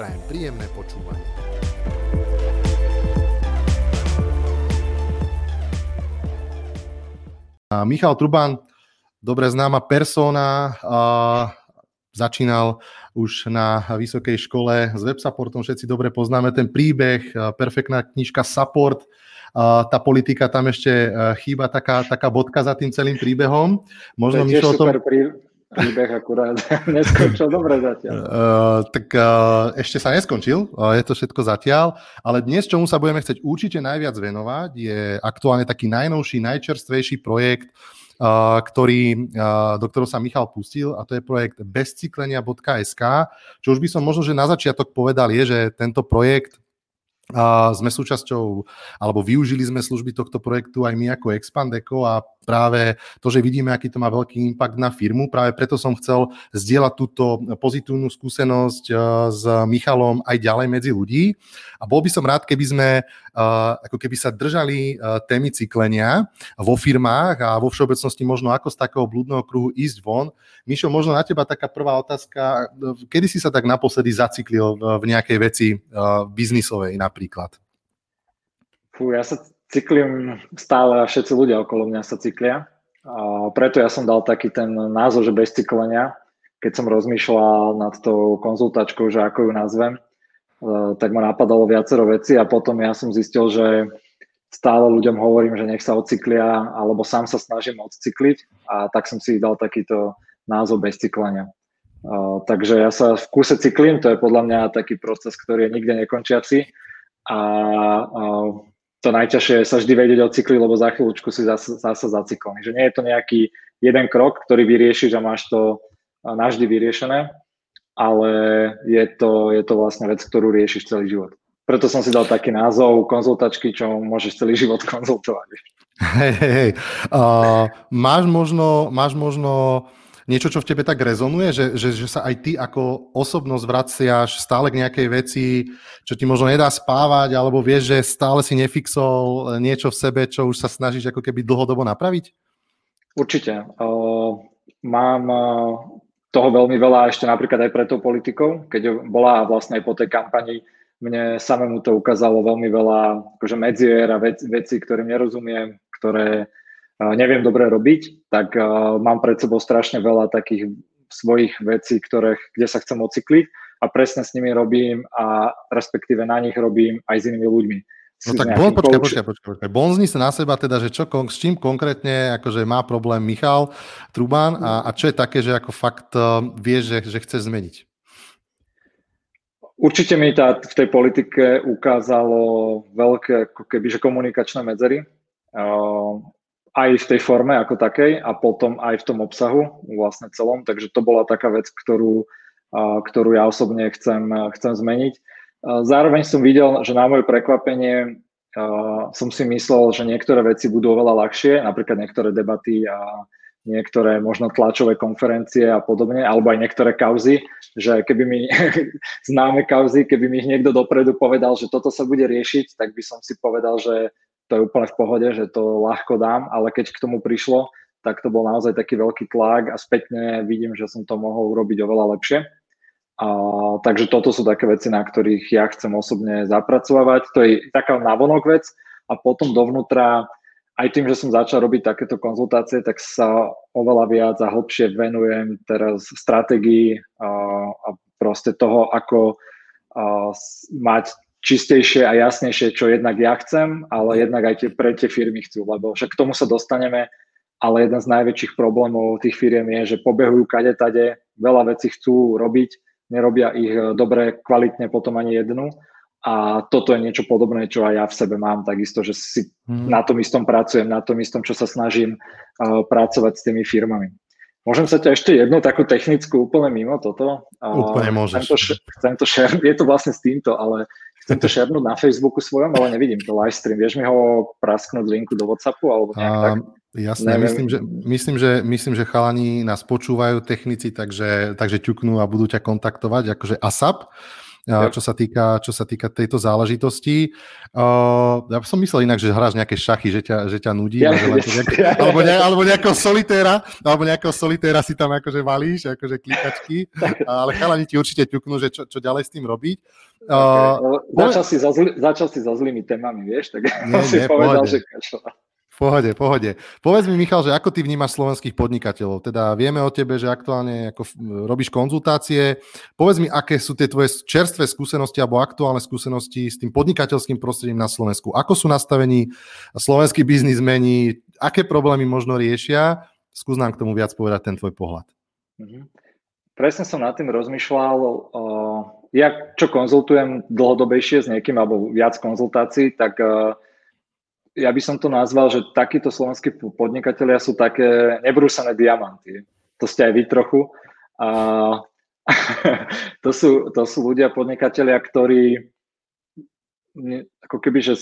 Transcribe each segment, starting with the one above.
Prajem príjemné počúvanie. Michal Truban, dobre známa persona, začínal už na vysokej škole s websupportom, všetci dobre poznáme ten príbeh, perfektná knižka Support, tá politika tam ešte chýba taká, taká bodka za tým celým príbehom. Možno to je tiež super tom... prí príbeh akurát neskončil dobre zatiaľ. Uh, tak uh, ešte sa neskončil, uh, je to všetko zatiaľ, ale dnes, čomu sa budeme chcieť určite najviac venovať, je aktuálne taký najnovší, najčerstvejší projekt, uh, ktorý, uh, do ktorého sa Michal pustil a to je projekt bezcyklenia.sk, čo už by som možno, že na začiatok povedal, je, že tento projekt a sme súčasťou, alebo využili sme služby tohto projektu aj my ako Expandeco a práve to, že vidíme, aký to má veľký impact na firmu, práve preto som chcel zdieľať túto pozitívnu skúsenosť eh, s Michalom aj ďalej medzi ľudí. A bol by som rád, keby sme eh, ako keby sa držali eh, témy cyklenia vo firmách a vo všeobecnosti možno ako z takého blúdneho kruhu ísť von. Mišo, možno na teba taká prvá otázka. Kedy si sa tak naposledy zaciklil v nejakej veci biznisovej napríklad? Fú, ja sa cyklím stále a všetci ľudia okolo mňa sa cyklia. A preto ja som dal taký ten názov, že bez cyklenia, keď som rozmýšľal nad tou konzultačkou, že ako ju nazvem, e, tak ma napadalo viacero veci a potom ja som zistil, že stále ľuďom hovorím, že nech sa odcyklia, alebo sám sa snažím odcykliť a tak som si dal takýto názov bez cyklenia. Uh, takže ja sa v kuse cyklím, to je podľa mňa taký proces, ktorý je nikde nekončiaci a uh, to najťažšie je sa vždy vedieť cykli, lebo za chvíľučku si zase, zase. Že nie je to nejaký jeden krok, ktorý vyriešiš a máš to navždy vyriešené, ale je to, je to vlastne vec, ktorú riešiš celý život. Preto som si dal taký názov konzultačky, čo môžeš celý život konzultovať. Hej, hej, hej. Uh, máš možno, máš možno niečo, čo v tebe tak rezonuje, že, že, že sa aj ty ako osobnosť vraciaš stále k nejakej veci, čo ti možno nedá spávať, alebo vieš, že stále si nefixol niečo v sebe, čo už sa snažíš ako keby dlhodobo napraviť? Určite. Mám toho veľmi veľa ešte napríklad aj pre tou politikou, keď bola vlastne aj po tej kampani mne samému to ukázalo veľmi veľa akože medzier a veci, veci, ktorým nerozumiem, ktoré neviem dobre robiť, tak mám pred sebou strašne veľa takých svojich vecí, ktoré, kde sa chcem ocykliť a presne s nimi robím a respektíve na nich robím aj s inými ľuďmi. No tak bon, počkaj, počkaj, počkaj, počkaj. Bonzni sa na seba teda, že čo, s čím konkrétne akože má problém Michal Truban a, a čo je také, že ako fakt uh, vieš, že, že chce zmeniť? Určite mi tá, v tej politike ukázalo veľké ako keby, že komunikačné medzery. Uh, aj v tej forme ako takej a potom aj v tom obsahu vlastne celom, takže to bola taká vec, ktorú, ktorú ja osobne chcem, chcem zmeniť. Zároveň som videl, že na moje prekvapenie som si myslel, že niektoré veci budú oveľa ľahšie, napríklad niektoré debaty a niektoré možno tlačové konferencie a podobne, alebo aj niektoré kauzy, že keby mi známe kauzy, keby mi ich niekto dopredu povedal, že toto sa bude riešiť, tak by som si povedal, že to je úplne v pohode, že to ľahko dám, ale keď k tomu prišlo, tak to bol naozaj taký veľký tlak a spätne vidím, že som to mohol urobiť oveľa lepšie. A, takže toto sú také veci, na ktorých ja chcem osobne zapracovať. To je taká navonok vec a potom dovnútra, aj tým, že som začal robiť takéto konzultácie, tak sa oveľa viac a hlbšie venujem teraz stratégii a, a proste toho, ako a, mať čistejšie a jasnejšie, čo jednak ja chcem, ale jednak aj tie, pre tie firmy chcú, lebo však k tomu sa dostaneme, ale jeden z najväčších problémov tých firiem je, že pobehujú kade tade, veľa vecí chcú robiť, nerobia ich eh, dobre, kvalitne potom ani jednu a toto je niečo podobné, čo aj ja v sebe mám takisto, že si hmm. na tom istom pracujem, na tom istom, čo sa snažím uh, pracovať s tými firmami. Môžem sa ťa ešte jednu takú technickú úplne mimo toto? Úplne môžeš. Chcem to, chcem to share, je to vlastne s týmto, ale to šernúť na Facebooku svojom, ale nevidím to live stream. Vieš mi ho prasknúť linku do Whatsappu alebo nejak tak? Jasné, myslím že, myslím, že, myslím, že chalani nás počúvajú technici, takže, takže ťuknú a budú ťa kontaktovať, akože ASAP čo sa týka, čo sa týka tejto záležitosti. Uh, ja som myslel inak, že hráš nejaké šachy, že ťa, že ťa nudí, ja, ja, nejak, ja, alebo, ne, alebo nejakého solitéra, alebo nejakého solitéra si tam akože valíš, akože klikačky, ale chalani ti určite ťuknú, že čo, čo ďalej s tým robiť. Uh, okay. začal, si so zl- začal si so zlými témami, vieš, tak nie, si nie, povedal, pohode. že pohode, pohode. Povedz mi, Michal, že ako ty vnímaš slovenských podnikateľov? Teda vieme o tebe, že aktuálne ako robíš konzultácie. Povedz mi, aké sú tie tvoje čerstvé skúsenosti alebo aktuálne skúsenosti s tým podnikateľským prostredím na Slovensku. Ako sú nastavení slovenskí biznismeni, aké problémy možno riešia? Skús nám k tomu viac povedať ten tvoj pohľad. Mhm. Presne som nad tým rozmýšľal. ja čo konzultujem dlhodobejšie s niekým alebo viac konzultácií, tak ja by som to nazval, že takíto slovenskí podnikatelia sú také nebrúsané diamanty. To ste aj vy trochu. A to, sú, to sú ľudia, podnikatelia, ktorí ako keby, že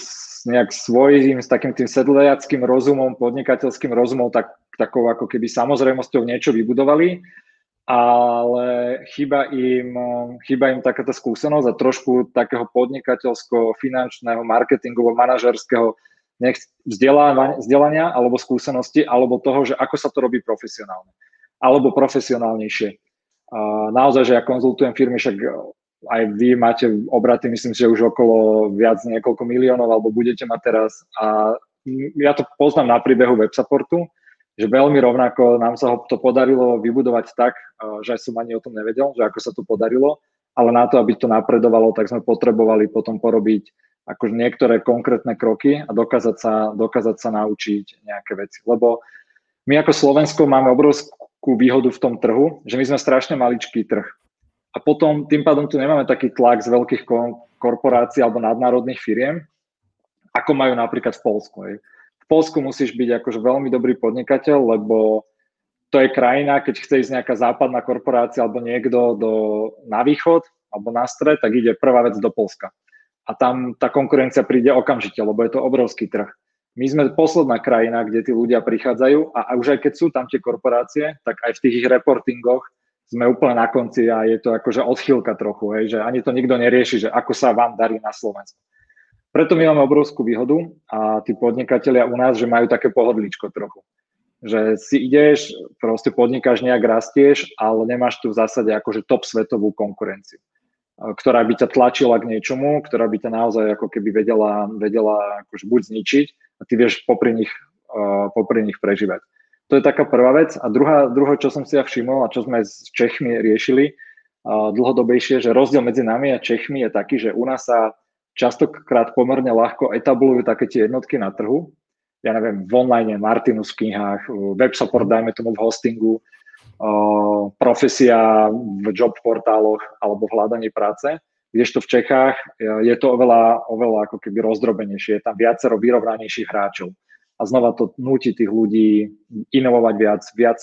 nejak svojím, s takým tým sedliackým rozumom, podnikateľským rozumom, tak, takou ako keby samozrejmosťou niečo vybudovali, ale chyba im, chyba im takáto skúsenosť a trošku takého podnikateľského, finančného, marketingového, manažerského nech vzdelania alebo skúsenosti, alebo toho, že ako sa to robí profesionálne, alebo profesionálnejšie. Naozaj, že ja konzultujem firmy, však aj vy máte obraty, myslím si, že už okolo viac niekoľko miliónov, alebo budete mať teraz. A ja to poznám na príbehu WebSupportu, že veľmi rovnako nám sa ho to podarilo vybudovať tak, že som ani o tom nevedel, že ako sa to podarilo, ale na to, aby to napredovalo, tak sme potrebovali potom porobiť akože niektoré konkrétne kroky a dokázať sa, dokázať sa naučiť nejaké veci. Lebo my ako Slovensko máme obrovskú výhodu v tom trhu, že my sme strašne maličký trh. A potom tým pádom tu nemáme taký tlak z veľkých korporácií alebo nadnárodných firiem, ako majú napríklad v Polsku. Hej. V Polsku musíš byť akože veľmi dobrý podnikateľ, lebo to je krajina, keď chce ísť nejaká západná korporácia alebo niekto do, na východ alebo na stred, tak ide prvá vec do Polska a tam tá konkurencia príde okamžite, lebo je to obrovský trh. My sme posledná krajina, kde tí ľudia prichádzajú a už aj keď sú tam tie korporácie, tak aj v tých ich reportingoch sme úplne na konci a je to akože odchýlka trochu, hej, že ani to nikto nerieši, že ako sa vám darí na Slovensku. Preto my máme obrovskú výhodu a tí podnikatelia u nás, že majú také pohodličko trochu. Že si ideš, proste podnikáš, nejak rastieš, ale nemáš tu v zásade akože top svetovú konkurenciu ktorá by ťa tlačila k niečomu, ktorá by ťa naozaj ako keby vedela, vedela akože buď zničiť a ty vieš popri nich, uh, popri nich prežívať. To je taká prvá vec. A druhá, druhá, čo som si ja všimol a čo sme s Čechmi riešili uh, dlhodobejšie, že rozdiel medzi nami a Čechmi je taký, že u nás sa častokrát pomerne ľahko etablujú také tie jednotky na trhu. Ja neviem, v online, Martinus v knihách, web support, dajme tomu v hostingu, profesia v job portáloch alebo v hľadaní práce, kdežto v Čechách e, je to oveľa, oveľa ako keby rozdrobenejšie, je tam viacero vyrovnanejších hráčov. A znova to núti tých ľudí inovovať viac, viac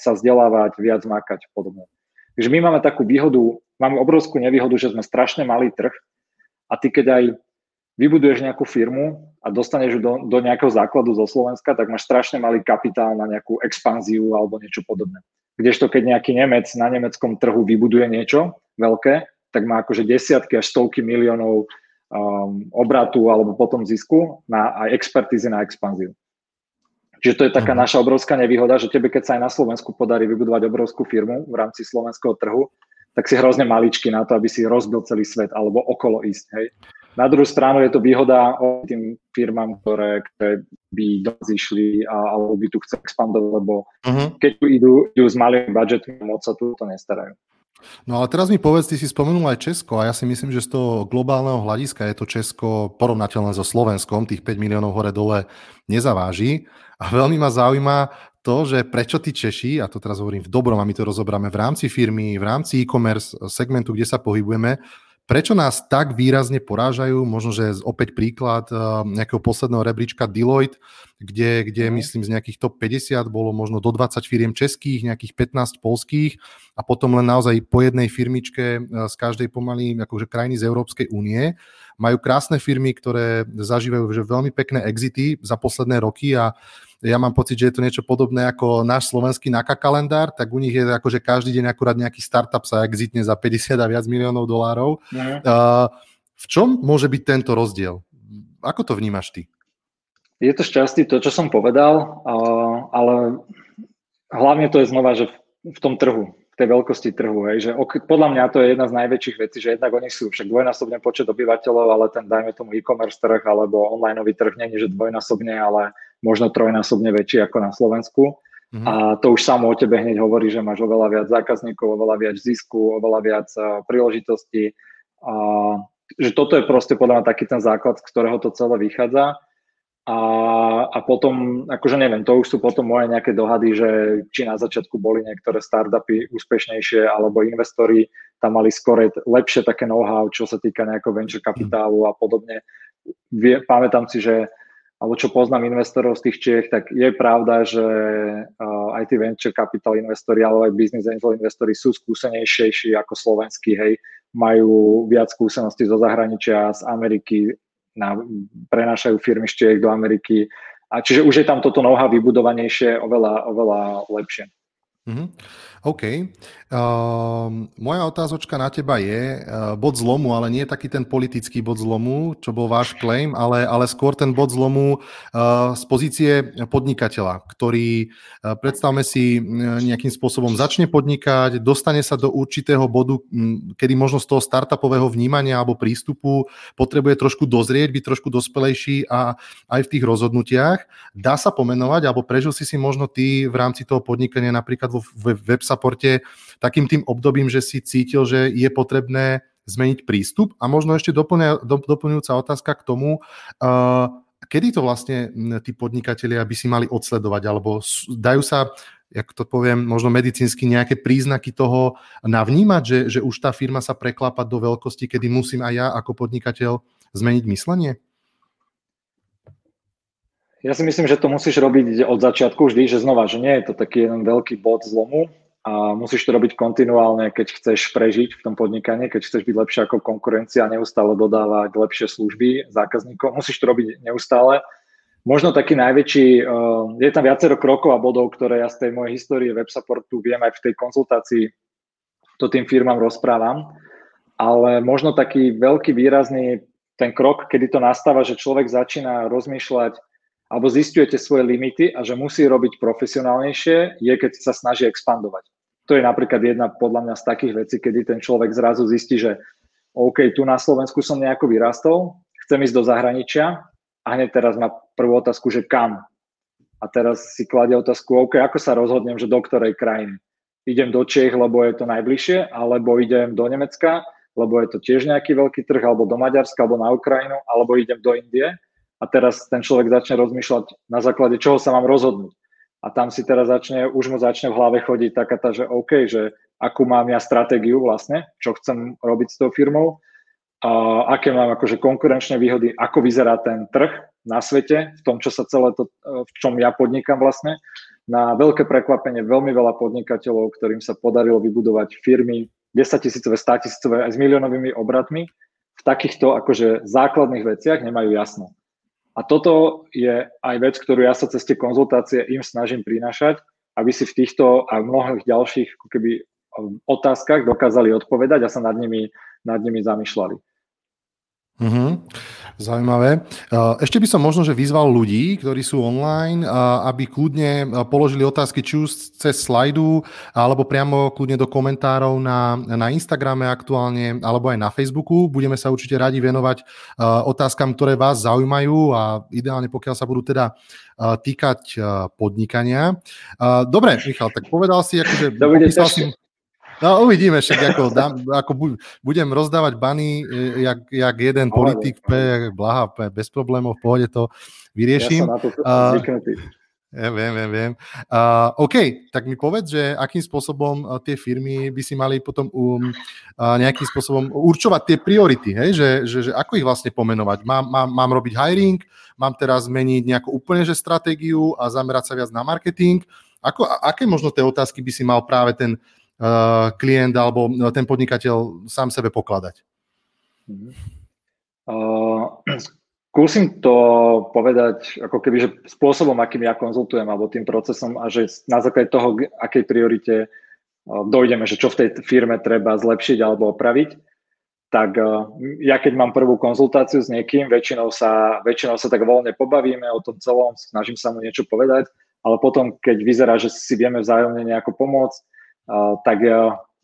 sa vzdelávať, viac makať podobne. Takže my máme takú výhodu, máme obrovskú nevýhodu, že sme strašne malý trh a ty keď aj vybuduješ nejakú firmu a dostaneš ju do, do nejakého základu zo Slovenska, tak máš strašne malý kapitál na nejakú expanziu alebo niečo podobné. Kdežto keď nejaký Nemec na nemeckom trhu vybuduje niečo veľké, tak má akože desiatky až stovky miliónov um, obratu alebo potom zisku na aj expertízy na expanziu. Čiže to je taká uh-huh. naša obrovská nevýhoda, že tebe, keď sa aj na Slovensku podarí vybudovať obrovskú firmu v rámci slovenského trhu, tak si hrozne maličky na to, aby si rozbil celý svet alebo okolo ísť. Hej. Na druhú stranu je to výhoda tým firmám, ktoré, ktoré by dozišli a, alebo by tu chceli expandovať, lebo uh-huh. keď tu idú, idú s malým budžetom, moc sa tu to nestarajú. No ale teraz mi povedz, ty si spomenul aj Česko a ja si myslím, že z toho globálneho hľadiska je to Česko porovnateľné so Slovenskom, tých 5 miliónov hore-dole nezaváži. A veľmi ma zaujíma to, že prečo tí Češi, a to teraz hovorím v dobrom a my to rozobráme v rámci firmy, v rámci e-commerce segmentu, kde sa pohybujeme, Prečo nás tak výrazne porážajú? Možno, že opäť príklad eh, nejakého posledného rebríčka Deloitte, kde, kde mm. myslím z nejakých top 50 bolo možno do 20 firiem českých, nejakých 15 polských a potom len naozaj po jednej firmičke eh, z každej pomaly akože krajiny z Európskej únie. Majú krásne firmy, ktoré zažívajú že veľmi pekné exity za posledné roky a ja mám pocit, že je to niečo podobné ako náš slovenský NAKA kalendár, tak u nich je že každý deň akurát nejaký startup sa exitne za 50 a viac miliónov dolárov. Uh, v čom môže byť tento rozdiel? Ako to vnímaš ty? Je to šťastí to, čo som povedal, ale hlavne to je znova, že v tom trhu, tej veľkosti trhu. Hej, že podľa mňa to je jedna z najväčších vecí, že jednak oni sú však dvojnásobne počet obyvateľov, ale ten, dajme tomu, e-commerce trh alebo online trh není, že dvojnásobne, ale možno trojnásobne väčší ako na Slovensku. Mm-hmm. A to už samo o tebe hneď hovorí, že máš oveľa viac zákazníkov, oveľa viac zisku, oveľa viac uh, príležitostí. Uh, že toto je proste podľa mňa taký ten základ, z ktorého to celé vychádza. A, a potom, akože neviem, to už sú potom moje nejaké dohady, že či na začiatku boli niektoré startupy úspešnejšie, alebo investori tam mali skôr lepšie také know-how, čo sa týka nejakého venture kapitálu a podobne. Vie, pamätám si, že alebo čo poznám investorov z tých Čiech, tak je pravda, že aj tí venture capital investori, alebo aj business angel investori sú skúsenejšejší ako slovenskí, hej, majú viac skúseností zo zahraničia, z Ameriky, na, prenášajú firmy Čiech do Ameriky. A čiže už je tam toto know-how vybudovanejšie, oveľa, oveľa lepšie. Mm-hmm. OK. Uh, moja otázočka na teba je uh, bod zlomu, ale nie taký ten politický bod zlomu, čo bol váš claim, ale, ale skôr ten bod zlomu uh, z pozície podnikateľa, ktorý, uh, predstavme si, uh, nejakým spôsobom začne podnikať, dostane sa do určitého bodu, um, kedy možno z toho startupového vnímania alebo prístupu potrebuje trošku dozrieť, byť trošku dospelejší a aj v tých rozhodnutiach. Dá sa pomenovať, alebo prežil si si možno ty v rámci toho podnikania napríklad vo web supporte takým tým obdobím, že si cítil, že je potrebné zmeniť prístup? A možno ešte doplňa, doplňujúca otázka k tomu, uh, kedy to vlastne tí podnikatelia by si mali odsledovať, alebo dajú sa jak to poviem, možno medicínsky nejaké príznaky toho navnímať, že, že už tá firma sa preklápa do veľkosti, kedy musím aj ja ako podnikateľ zmeniť myslenie? Ja si myslím, že to musíš robiť od začiatku vždy, že znova, že nie je to taký jeden veľký bod zlomu a musíš to robiť kontinuálne, keď chceš prežiť v tom podnikaní, keď chceš byť lepšie ako konkurencia a neustále dodávať lepšie služby zákazníkom. Musíš to robiť neustále. Možno taký najväčší, eh, je tam viacero krokov a bodov, ktoré ja z tej mojej histórie web supportu viem aj v tej konzultácii to tým firmám rozprávam, ale možno taký veľký výrazný ten krok, kedy to nastáva, že človek začína rozmýšľať alebo zistujete svoje limity a že musí robiť profesionálnejšie, je keď sa snaží expandovať. To je napríklad jedna podľa mňa z takých vecí, kedy ten človek zrazu zistí, že OK, tu na Slovensku som nejako vyrastol, chcem ísť do zahraničia a hneď teraz má prvú otázku, že kam. A teraz si kladie otázku, OK, ako sa rozhodnem, že do ktorej krajiny. Idem do Čech, lebo je to najbližšie, alebo idem do Nemecka, lebo je to tiež nejaký veľký trh, alebo do Maďarska, alebo na Ukrajinu, alebo idem do Indie a teraz ten človek začne rozmýšľať na základe čoho sa mám rozhodnúť. A tam si teraz začne, už mu začne v hlave chodiť taká tá, že OK, že akú mám ja stratégiu vlastne, čo chcem robiť s tou firmou, a aké mám akože konkurenčné výhody, ako vyzerá ten trh na svete, v tom, čo sa celé to, v čom ja podnikam vlastne. Na veľké prekvapenie veľmi veľa podnikateľov, ktorým sa podarilo vybudovať firmy 10 tisícové, 100 tisícové aj s miliónovými obratmi, v takýchto akože základných veciach nemajú jasno. A toto je aj vec, ktorú ja sa cez tie konzultácie im snažím prinášať, aby si v týchto a mnohých ďalších keby, um, otázkach dokázali odpovedať a sa nad nimi, nad nimi zamýšľali. Mm-hmm. Zaujímavé. Ešte by som možno, že vyzval ľudí, ktorí sú online, aby kľudne položili otázky či už cez slajdu, alebo priamo kľudne do komentárov na, na Instagrame aktuálne, alebo aj na Facebooku. Budeme sa určite radi venovať otázkam, ktoré vás zaujímajú a ideálne pokiaľ sa budú teda týkať podnikania. Dobre, Michal, tak povedal si, akože... Dobre, si, No uvidíme, však ako, dám, ako budem rozdávať bany, e, jak, jak jeden politik, pe, blaha, pe, bez problémov, v pohode to vyrieším. Ja som na to uh, ja viem, viem, viem. Uh, OK, tak mi povedz, že akým spôsobom tie firmy by si mali potom um, uh, nejakým spôsobom určovať tie priority, hej? Že, že, že ako ich vlastne pomenovať? Mám, mám, mám robiť hiring, mám teraz zmeniť nejakú úplne že stratégiu a zamerať sa viac na marketing? Ako, aké možno tie otázky by si mal práve ten klient alebo ten podnikateľ sám sebe pokladať? Mhm. Skúsim to povedať ako keby, že spôsobom, akým ja konzultujem, alebo tým procesom a že na základe toho, akej priorite dojdeme, že čo v tej firme treba zlepšiť alebo opraviť, tak ja keď mám prvú konzultáciu s niekým, väčšinou sa, väčšinou sa tak voľne pobavíme o tom celom, snažím sa mu niečo povedať, ale potom, keď vyzerá, že si vieme vzájomne nejako pomôcť, tak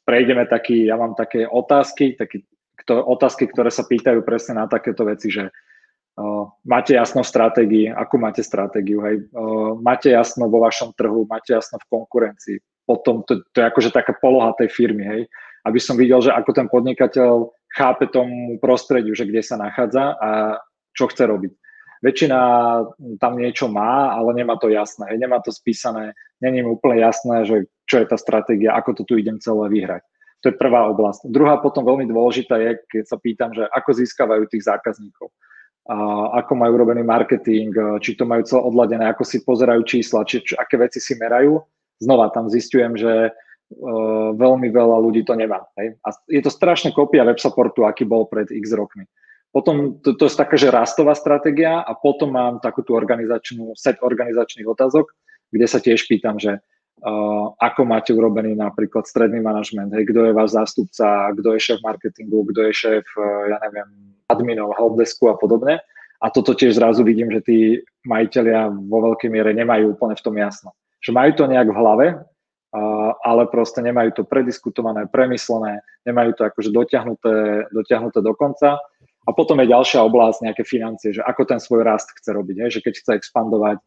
prejdeme taký, ja mám také otázky, taký, otázky, ktoré sa pýtajú presne na takéto veci, že uh, máte jasno v stratégii, akú máte stratégiu, hej, uh, máte jasno vo vašom trhu, máte jasno v konkurencii, potom to, to je akože taká poloha tej firmy, hej, aby som videl, že ako ten podnikateľ chápe tomu prostrediu, že kde sa nachádza a čo chce robiť. Väčšina tam niečo má, ale nemá to jasné, nemá to spísané, není mi úplne jasné, že čo je tá stratégia, ako to tu idem celé vyhrať. To je prvá oblasť. Druhá potom veľmi dôležitá je, keď sa pýtam, že ako získavajú tých zákazníkov. A ako majú robený marketing, či to majú celé odladené, ako si pozerajú čísla, či, či aké veci si merajú. Znova tam zistujem, že uh, veľmi veľa ľudí to nemá. Hej? A je to strašne kopia web supportu, aký bol pred x rokmi. Potom to, to je taká, že rastová stratégia a potom mám takú tú organizačnú, set organizačných otázok, kde sa tiež pýtam, že uh, ako máte urobený napríklad stredný manažment, hej, kto je váš zástupca, kto je šéf marketingu, kto je šéf, uh, ja neviem, adminov, helpdesku a podobne. A toto tiež zrazu vidím, že tí majiteľia vo veľkej miere nemajú úplne v tom jasno. Že majú to nejak v hlave, uh, ale proste nemajú to prediskutované, premyslené, nemajú to akože dotiahnuté, dotiahnuté do konca. A potom je ďalšia oblasť, nejaké financie, že ako ten svoj rast chce robiť, hej, že keď chce expandovať,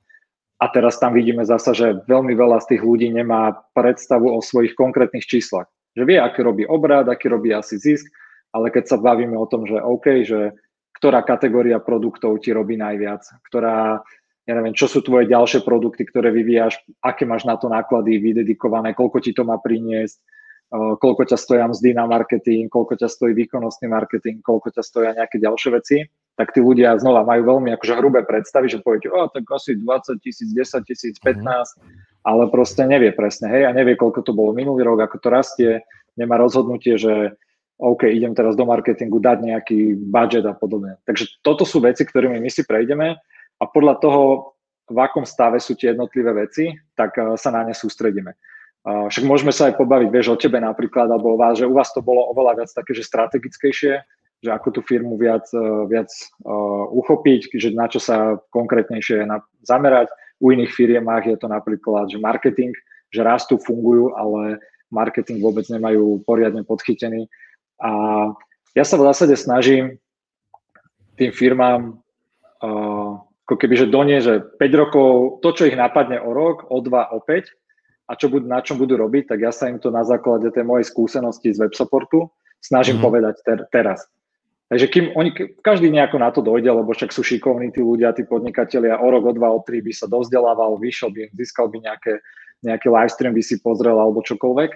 a teraz tam vidíme zasa, že veľmi veľa z tých ľudí nemá predstavu o svojich konkrétnych číslach. Že vie, aký robí obrad, aký robí asi zisk, ale keď sa bavíme o tom, že OK, že ktorá kategória produktov ti robí najviac, ktorá, ja neviem, čo sú tvoje ďalšie produkty, ktoré vyvíjaš, aké máš na to náklady vydedikované, koľko ti to má priniesť, koľko ťa stoja mzdy na marketing, koľko ťa stojí výkonnostný marketing, koľko ťa stoja nejaké ďalšie veci tak tí ľudia znova majú veľmi akože hrubé predstavy, že poviete, o, tak asi 20 tisíc, 10 tisíc, 15, mm. ale proste nevie presne, hej, a nevie, koľko to bolo minulý rok, ako to rastie, nemá rozhodnutie, že OK, idem teraz do marketingu dať nejaký budget a podobne. Takže toto sú veci, ktorými my si prejdeme a podľa toho, v akom stave sú tie jednotlivé veci, tak sa na ne sústredíme. Však môžeme sa aj pobaviť, vieš, o tebe napríklad, alebo o vás, že u vás to bolo oveľa viac také, že strategickejšie, že ako tú firmu viac, e, viac uh, uchopiť, že na čo sa konkrétnejšie zamerať. U iných firmách je to napríklad, že marketing, že rastú, fungujú, ale marketing vôbec nemajú poriadne podchytený. A ja sa v zásade snažím tým firmám uh, ako keby, že donie, že 5 rokov, to, čo ich napadne o rok, o dva, o 5 a čo budú, na čom budú robiť, tak ja sa im to na základe tej mojej skúsenosti z web supportu snažím mm-hmm. povedať ter, teraz. Takže kým oni, každý nejako na to dojde, lebo však sú šikovní tí ľudia, tí podnikatelia, o rok, o dva, o tri by sa dozdelával, vyšiel by, získal by nejaké, nejaký livestream, by si pozrel alebo čokoľvek.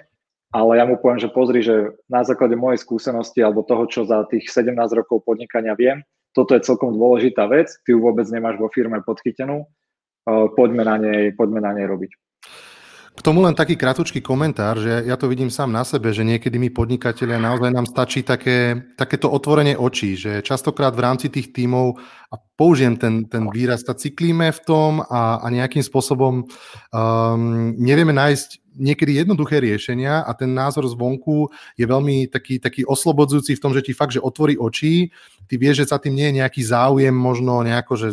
Ale ja mu poviem, že pozri, že na základe mojej skúsenosti alebo toho, čo za tých 17 rokov podnikania viem, toto je celkom dôležitá vec, ty ju vôbec nemáš vo firme podchytenú, poďme na nej, poďme na nej robiť. K tomu len taký kratučký komentár, že ja to vidím sám na sebe, že niekedy my podnikatelia naozaj nám stačí také, takéto otvorenie očí, že častokrát v rámci tých tímov, a použijem ten, ten výraz, sa cyklíme v tom a, a nejakým spôsobom um, nevieme nájsť niekedy jednoduché riešenia a ten názor zvonku je veľmi taký, taký oslobodzujúci v tom, že ti fakt, že otvorí oči, ty vieš, že za tým nie je nejaký záujem možno nejako, že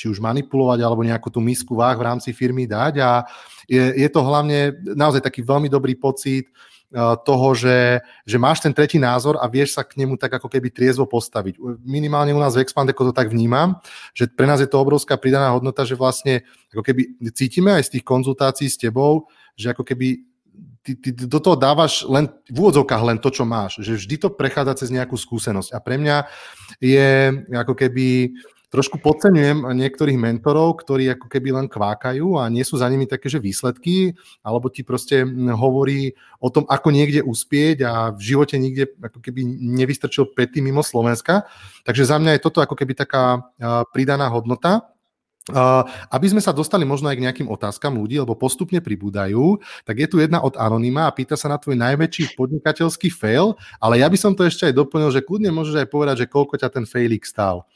či už manipulovať alebo nejakú tú misku váh v rámci firmy dať a je, je to hlavne naozaj taký veľmi dobrý pocit uh, toho, že, že máš ten tretí názor a vieš sa k nemu tak ako keby triezvo postaviť. Minimálne u nás v Expandeco to tak vnímam, že pre nás je to obrovská pridaná hodnota, že vlastne ako keby cítime aj z tých konzultácií s tebou, že ako keby ty, ty do toho dávaš len v úvodzovkách len to, čo máš. Že vždy to prechádza cez nejakú skúsenosť. A pre mňa je ako keby trošku podceňujem niektorých mentorov, ktorí ako keby len kvákajú a nie sú za nimi také, že výsledky, alebo ti proste hovorí o tom, ako niekde uspieť a v živote nikde ako keby nevystrčil pety mimo Slovenska. Takže za mňa je toto ako keby taká pridaná hodnota. Aby sme sa dostali možno aj k nejakým otázkam ľudí, lebo postupne pribúdajú, tak je tu jedna od Anonyma a pýta sa na tvoj najväčší podnikateľský fail, ale ja by som to ešte aj doplnil, že kľudne môžeš aj povedať, že koľko ťa ten failik stál.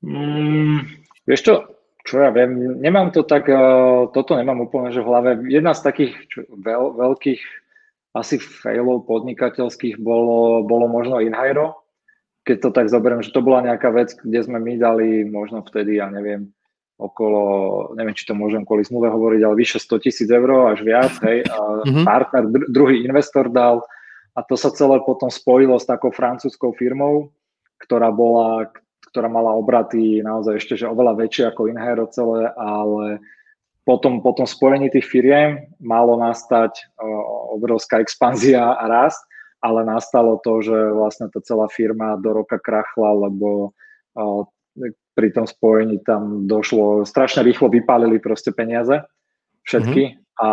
Mm, vieš čo, čo ja viem, nemám to tak, toto nemám úplne, že v hlave. Jedna z takých čo, veľ, veľkých asi failov podnikateľských bolo, bolo možno Inhiro, keď to tak zoberiem, že to bola nejaká vec, kde sme my dali možno vtedy, ja neviem, okolo, neviem, či to môžem kvôli zmluve hovoriť, ale vyše 100 tisíc eur až viac, hej, a mm-hmm. partner, dr- druhý investor dal a to sa celé potom spojilo s takou francúzskou firmou, ktorá bola, ktorá mala obraty naozaj ešte, že oveľa väčšie ako Inhero celé, ale potom, potom spojení tých firiem malo nastať obrovská expanzia a rast ale nastalo to, že vlastne tá celá firma do roka krachla, lebo pri tom spojení tam došlo, strašne rýchlo vypálili proste peniaze, všetky mm-hmm. a,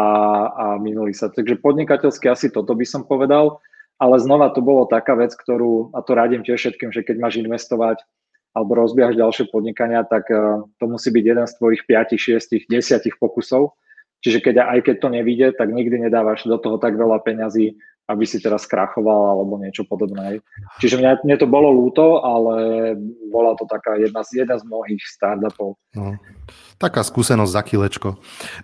a minuli sa. Takže podnikateľsky asi toto by som povedal, ale znova to bolo taká vec, ktorú, a to radím tiež všetkým, že keď máš investovať alebo rozbiehaš ďalšie podnikania, tak to musí byť jeden z tvojich 5, 6, 10 pokusov. Čiže keď, aj keď to nevíde, tak nikdy nedávaš do toho tak veľa peňazí, aby si teraz krachoval alebo niečo podobné. Čiže mňa, mne to bolo ľúto, ale bola to taká jedna z, jedna z mnohých startupov. No, taká skúsenosť za kilečko.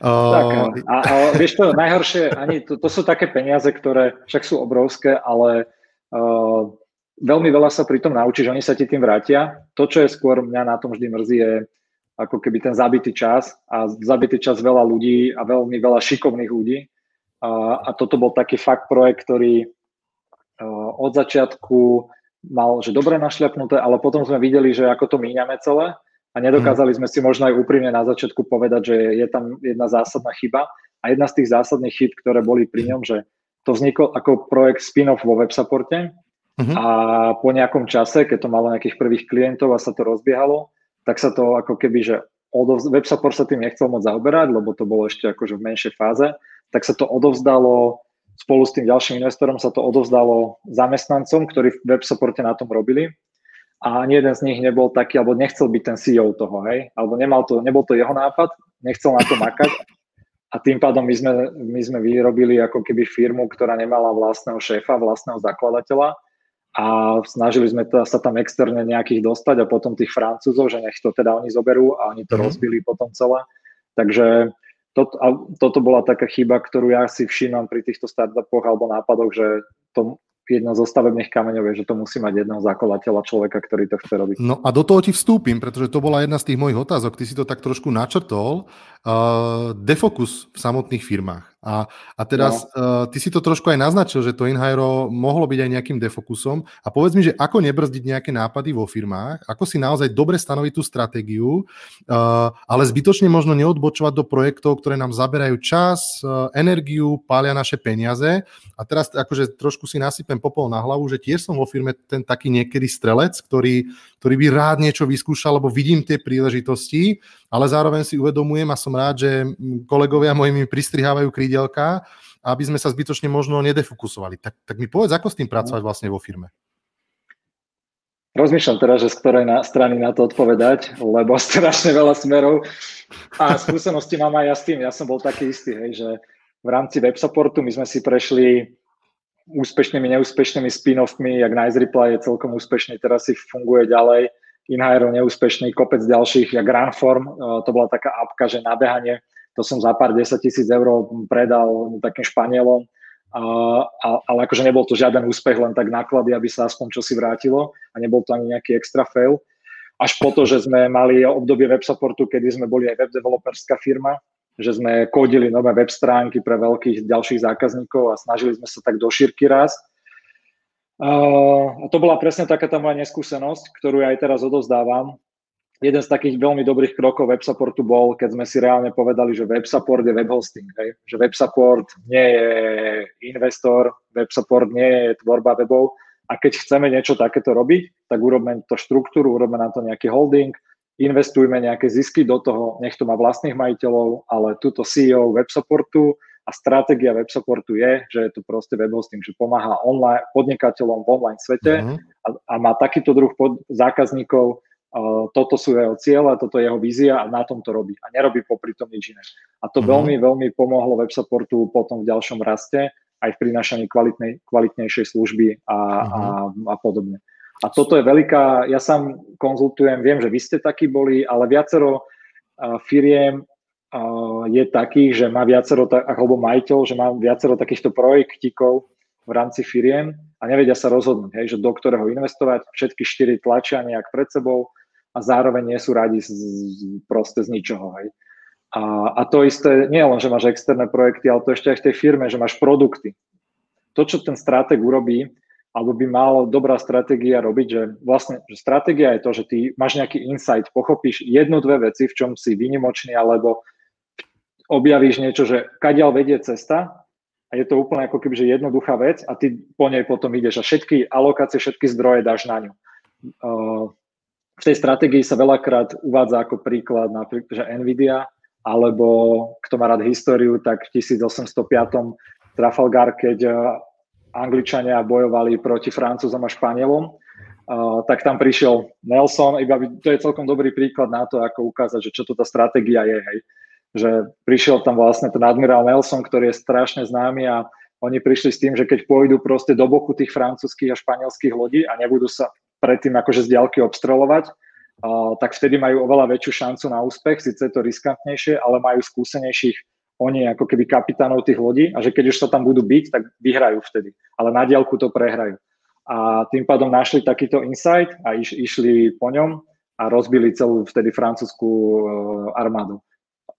Uh... a, a vieš to, najhoršie, ani to, to sú také peniaze, ktoré však sú obrovské, ale uh, veľmi veľa sa pri tom naučíš, oni sa ti tým vrátia. To, čo je skôr mňa na tom vždy mrzí, je ako keby ten zabitý čas a zabitý čas veľa ľudí a veľmi veľa šikovných ľudí, a, a toto bol taký fakt projekt, ktorý uh, od začiatku mal, že dobre našľapnuté, ale potom sme videli, že ako to míňame celé a nedokázali sme si možno aj úprimne na začiatku povedať, že je tam jedna zásadná chyba. A jedna z tých zásadných chyb, ktoré boli pri ňom, že to vzniklo ako projekt spin-off vo WebSupporte uh-huh. a po nejakom čase, keď to malo nejakých prvých klientov a sa to rozbiehalo, tak sa to ako keby, že odovz- WebSupport sa tým nechcel moc zaoberať, lebo to bolo ešte akože v menšej fáze tak sa to odovzdalo spolu s tým ďalším investorom sa to odovzdalo zamestnancom, ktorí v web supporte na tom robili. A ani jeden z nich nebol taký, alebo nechcel byť ten CEO toho, hej, alebo nemal to, nebol to jeho nápad, nechcel na to makať. A tým pádom my sme, my sme vyrobili ako keby firmu, ktorá nemala vlastného šéfa, vlastného zakladateľa a snažili sme to, sa tam externe nejakých dostať a potom tých Francúzov, že nech to teda oni zoberú a oni to mm. rozbili potom celé. Takže toto, a toto bola taká chyba, ktorú ja si všímam pri týchto startupoch alebo nápadoch, že to jedna zo stavebných kameňov je, že to musí mať jedného zakladateľa človeka, ktorý to chce robiť. No a do toho ti vstúpim, pretože to bola jedna z tých mojich otázok. Ty si to tak trošku načrtol. Uh, defokus v samotných firmách. A, a teraz no. uh, ty si to trošku aj naznačil, že to Inhiro mohlo byť aj nejakým defokusom. A povedz mi, že ako nebrzdiť nejaké nápady vo firmách, ako si naozaj dobre stanoviť tú stratégiu, uh, ale zbytočne možno neodbočovať do projektov, ktoré nám zaberajú čas, uh, energiu, pália naše peniaze. A teraz akože trošku si nasypem popol na hlavu, že tiež som vo firme ten taký niekedy strelec, ktorý, ktorý by rád niečo vyskúšal, lebo vidím tie príležitosti, ale zároveň si uvedomujem a som rád, že kolegovia moji mi pristrihávajú kríde pravidelka, aby sme sa zbytočne možno nedefokusovali. Tak, tak mi povedz, ako s tým pracovať vlastne vo firme? Rozmýšľam teraz, že z ktorej na, strany na to odpovedať, lebo strašne veľa smerov a skúsenosti mám aj ja s tým. Ja som bol taký istý, hej, že v rámci web supportu my sme si prešli úspešnými, neúspešnými spin-offmi, jak Nice Reply je celkom úspešný, teraz si funguje ďalej, Inhiro neúspešný, kopec ďalších, jak Runform, to bola taká apka, že nabehanie to som za pár 10 tisíc eur predal takým Španielom, a, a, ale akože nebol to žiaden úspech, len tak náklady, aby sa aspoň čo si vrátilo a nebol to ani nejaký extra fail. Až po to, že sme mali obdobie web supportu, kedy sme boli aj web developerská firma, že sme kodili nové web stránky pre veľkých ďalších zákazníkov a snažili sme sa tak do šírky a to bola presne taká tá moja neskúsenosť, ktorú ja aj teraz odozdávam, jeden z takých veľmi dobrých krokov web supportu bol, keď sme si reálne povedali, že web support je web hosting, hej? že web support nie je investor, web support nie je tvorba webov a keď chceme niečo takéto robiť, tak urobme to štruktúru, urobme na to nejaký holding, investujme nejaké zisky do toho, nech to má vlastných majiteľov, ale túto CEO web supportu a stratégia web supportu je, že je to proste web hosting, že pomáha online, podnikateľom v online svete uh-huh. a, a má takýto druh pod, zákazníkov, toto sú jeho cieľe, toto je jeho vízia a na tom to robí. A nerobí popri tom nič iné. A to mm-hmm. veľmi, veľmi pomohlo web supportu potom v ďalšom raste, aj v prinášaní kvalitnej, kvalitnejšej služby a, mm-hmm. a, a podobne. A toto je veľká, ja sám konzultujem, viem, že vy ste takí boli, ale viacero uh, firiem uh, je takých, že má viacero, alebo majiteľ, že má viacero takýchto projektíkov v rámci firiem a nevedia sa rozhodnúť, hej, že do ktorého investovať, všetky štyri tlačia nejak pred sebou a zároveň nie sú radi z, proste z ničoho. Hej. A, a to isté, nie len, že máš externé projekty, ale to ešte aj v tej firme, že máš produkty. To, čo ten stratég urobí, alebo by mal dobrá stratégia robiť, že vlastne, že stratégia je to, že ty máš nejaký insight, pochopíš jednu, dve veci, v čom si vynimočný, alebo objavíš niečo, že kadiaľ vedie cesta a je to úplne ako keby, že jednoduchá vec a ty po nej potom ideš a všetky alokácie, všetky zdroje dáš na ňu. V tej stratégii sa veľakrát uvádza ako príklad napríklad, že Nvidia, alebo kto má rád históriu, tak v 1805. Trafalgar, keď Angličania bojovali proti Francúzom a Španielom, tak tam prišiel Nelson, iba to je celkom dobrý príklad na to, ako ukázať, že čo to tá stratégia je, hej. Že prišiel tam vlastne ten admirál Nelson, ktorý je strašne známy a oni prišli s tým, že keď pôjdu proste do boku tých francúzských a španielských lodí a nebudú sa predtým akože z diaľky obstrelovať, uh, tak vtedy majú oveľa väčšiu šancu na úspech, síce je to riskantnejšie, ale majú skúsenejších oni ako keby kapitánov tých lodí a že keď už sa tam budú byť, tak vyhrajú vtedy, ale na diaľku to prehrajú. A tým pádom našli takýto insight a iš, išli po ňom a rozbili celú vtedy francúzskú uh, armádu.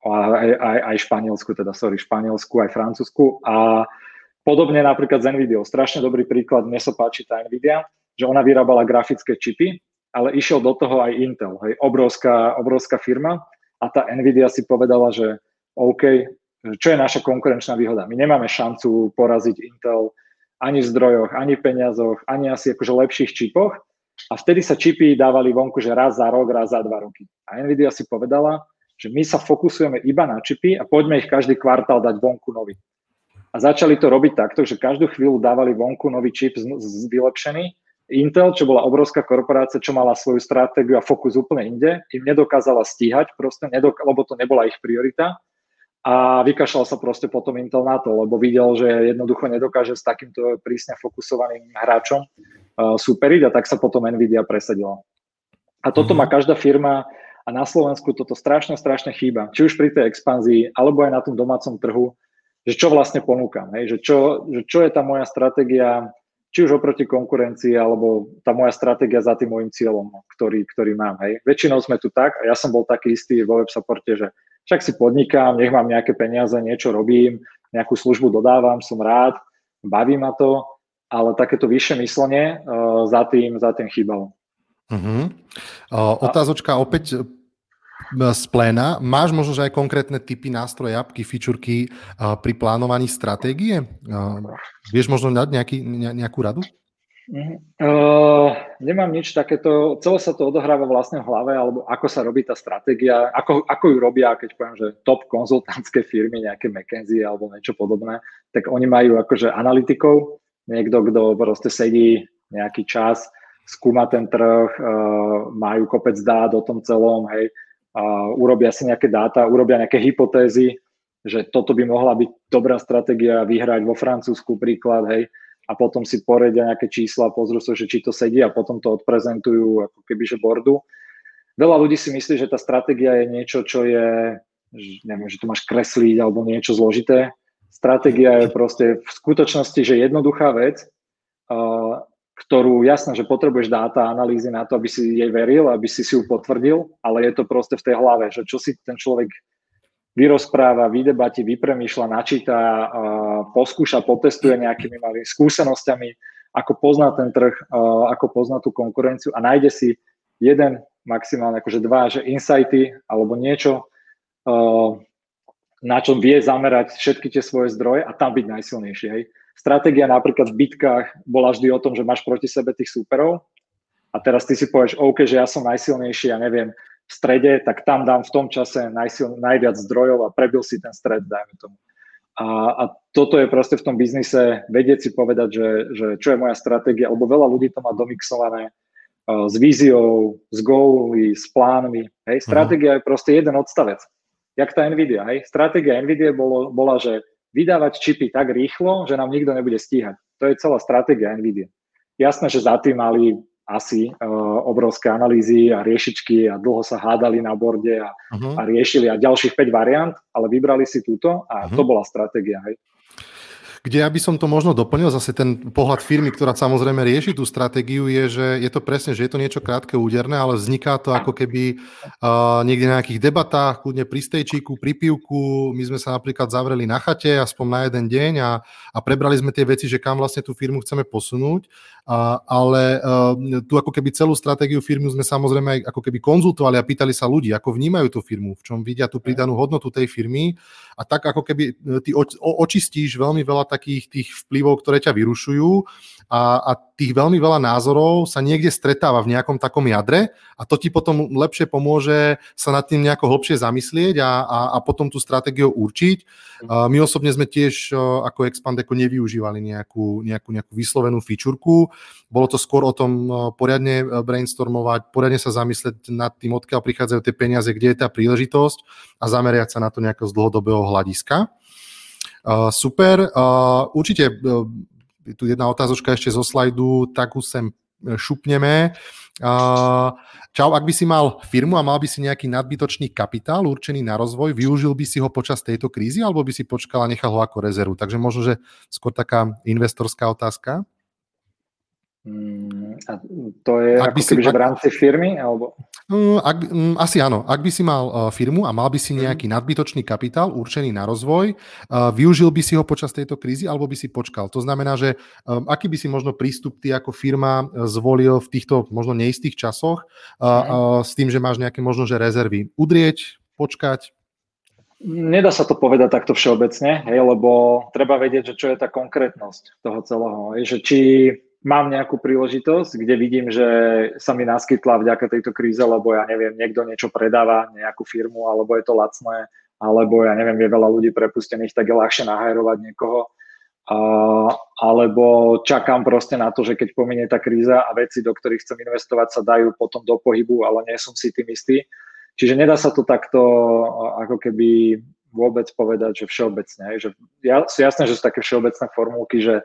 Aj, aj, aj Španielsku, teda sorry, Španielsku, aj Francúzsku. A podobne napríklad z NVIDIA. Strašne dobrý príklad, mne sa páči tá NVIDIA že ona vyrábala grafické čipy, ale išiel do toho aj Intel, hej, obrovská, obrovská firma a tá Nvidia si povedala, že OK, čo je naša konkurenčná výhoda? My nemáme šancu poraziť Intel ani v zdrojoch, ani v peniazoch, ani asi akože lepších čipoch a vtedy sa čipy dávali vonku, že raz za rok, raz za dva roky. A Nvidia si povedala, že my sa fokusujeme iba na čipy a poďme ich každý kvartál dať vonku nový. A začali to robiť takto, že každú chvíľu dávali vonku nový čip z, z, vylepšený Intel, čo bola obrovská korporácia, čo mala svoju stratégiu a fokus úplne inde, im nedokázala stíhať, proste nedok- lebo to nebola ich priorita a vykašľal sa proste potom Intel na to, lebo videl, že jednoducho nedokáže s takýmto prísne fokusovaným hráčom uh, superiť a tak sa potom Nvidia presadila. A toto má mhm. každá firma a na Slovensku toto strašne, strašne chýba. Či už pri tej expanzii, alebo aj na tom domácom trhu, že čo vlastne ponúkam, hej? Že, čo, že čo je tá moja stratégia či už oproti konkurencii, alebo tá moja stratégia za tým môjim cieľom, ktorý, ktorý mám. Hej. Väčšinou sme tu tak, a ja som bol taký istý vo web supporte, že však si podnikám, nech mám nejaké peniaze, niečo robím, nejakú službu dodávam, som rád, baví ma to, ale takéto vyššie myslenie uh, za, tým, za tým chýbalo. Uh-huh. Uh, otázočka opäť z pléna. Máš možno aj konkrétne typy nástroje, apky, fičurky pri plánovaní stratégie? Vieš možno dať nejaký, nejakú radu? Uh, nemám nič takéto, celé sa to odohráva vlastne v hlave, alebo ako sa robí tá stratégia, ako, ako ju robia, keď poviem, že top konzultantské firmy, nejaké McKenzie alebo niečo podobné, tak oni majú akože analytikov, niekto, kto proste sedí nejaký čas, skúma ten trh, uh, majú kopec dát o tom celom, hej, urobia si nejaké dáta, urobia nejaké hypotézy, že toto by mohla byť dobrá stratégia vyhrať vo Francúzsku príklad, hej, a potom si poredia nejaké čísla, pozrú sa, že či to sedí a potom to odprezentujú ako keby, že bordu. Veľa ľudí si myslí, že tá stratégia je niečo, čo je, neviem, že to máš kresliť alebo niečo zložité. Stratégia je proste v skutočnosti, že jednoduchá vec, ktorú jasné, že potrebuješ dáta, analýzy na to, aby si jej veril, aby si si ju potvrdil, ale je to proste v tej hlave, že čo si ten človek vyrozpráva, vydebati, vypremýšľa, načíta, poskúša, potestuje nejakými malými skúsenosťami, ako pozná ten trh, ako pozná tú konkurenciu a nájde si jeden, maximálne akože dva, že insighty alebo niečo, na čom vie zamerať všetky tie svoje zdroje a tam byť najsilnejší. Hej stratégia napríklad v bitkách bola vždy o tom, že máš proti sebe tých súperov a teraz ty si povieš, OK, že ja som najsilnejší, ja neviem, v strede, tak tam dám v tom čase najsil, najviac zdrojov a prebil si ten stred, dajme tomu. A, a toto je proste v tom biznise vedieť si povedať, že, že čo je moja stratégia, lebo veľa ľudí to má domixované s víziou, s goalmi, s plánmi. Hej, stratégia uh-huh. je proste jeden odstavec. Jak tá Nvidia, hej? Stratégia Nvidia bolo, bola, že vydávať čipy tak rýchlo, že nám nikto nebude stíhať. To je celá stratégia Nvidia. Jasné, že za tým mali asi uh, obrovské analýzy a riešičky a dlho sa hádali na borde a, uh-huh. a riešili a ďalších 5 variant, ale vybrali si túto a uh-huh. to bola stratégia. Hej. Kde ja by som to možno doplnil, zase ten pohľad firmy, ktorá samozrejme rieši tú stratégiu, je, že je to presne, že je to niečo krátke, úderné, ale vzniká to ako keby uh, niekde na nejakých debatách, kľudne pri stejčíku, pri pivku. My sme sa napríklad zavreli na chate, aspoň na jeden deň a, a prebrali sme tie veci, že kam vlastne tú firmu chceme posunúť. Ale uh, tu ako keby celú stratégiu firmy sme samozrejme aj ako keby konzultovali a pýtali sa ľudí, ako vnímajú tú firmu, v čom vidia tú pridanú hodnotu tej firmy. A tak ako keby ty očistíš veľmi veľa takých tých vplyvov, ktoré ťa vyrušujú a, a tých veľmi veľa názorov sa niekde stretáva v nejakom takom jadre a to ti potom lepšie pomôže sa nad tým nejako hlbšie zamyslieť a, a, a potom tú stratégiu určiť. My osobne sme tiež ako Expandeco nevyužívali nejakú, nejakú, nejakú vyslovenú fičurku. Bolo to skôr o tom poriadne brainstormovať, poriadne sa zamyslieť nad tým, odkiaľ prichádzajú tie peniaze, kde je tá príležitosť a zameriať sa na to nejako z dlhodobého hľadiska. Uh, super. Uh, určite uh, tu jedna otázočka ešte zo slajdu, tak už sem šupneme. Uh, čau, ak by si mal firmu a mal by si nejaký nadbytočný kapitál určený na rozvoj, využil by si ho počas tejto krízy alebo by si počkal a nechal ho ako rezervu? Takže možno, že skôr taká investorská otázka. Mm, a to je ak ako keby, si, v rámci firmy? Alebo... Mm, ak, mm, asi áno. Ak by si mal uh, firmu a mal by si nejaký nadbytočný kapitál určený na rozvoj, uh, využil by si ho počas tejto krízy alebo by si počkal? To znamená, že um, aký by si možno prístup ty ako firma zvolil v týchto možno neistých časoch uh, s tým, že máš nejaké možno že rezervy? Udrieť, počkať? Nedá sa to povedať takto všeobecne, hej, lebo treba vedieť, že čo je tá konkrétnosť toho celého. Hej, že či mám nejakú príležitosť, kde vidím, že sa mi naskytla vďaka tejto kríze, lebo ja neviem, niekto niečo predáva, nejakú firmu, alebo je to lacné, alebo ja neviem, je veľa ľudí prepustených, tak je ľahšie nahajrovať niekoho. Uh, alebo čakám proste na to, že keď pominie tá kríza a veci, do ktorých chcem investovať, sa dajú potom do pohybu, ale nie som si tým istý. Čiže nedá sa to takto ako keby vôbec povedať, že všeobecne. Že ja, sú jasné, že sú také všeobecné formulky, že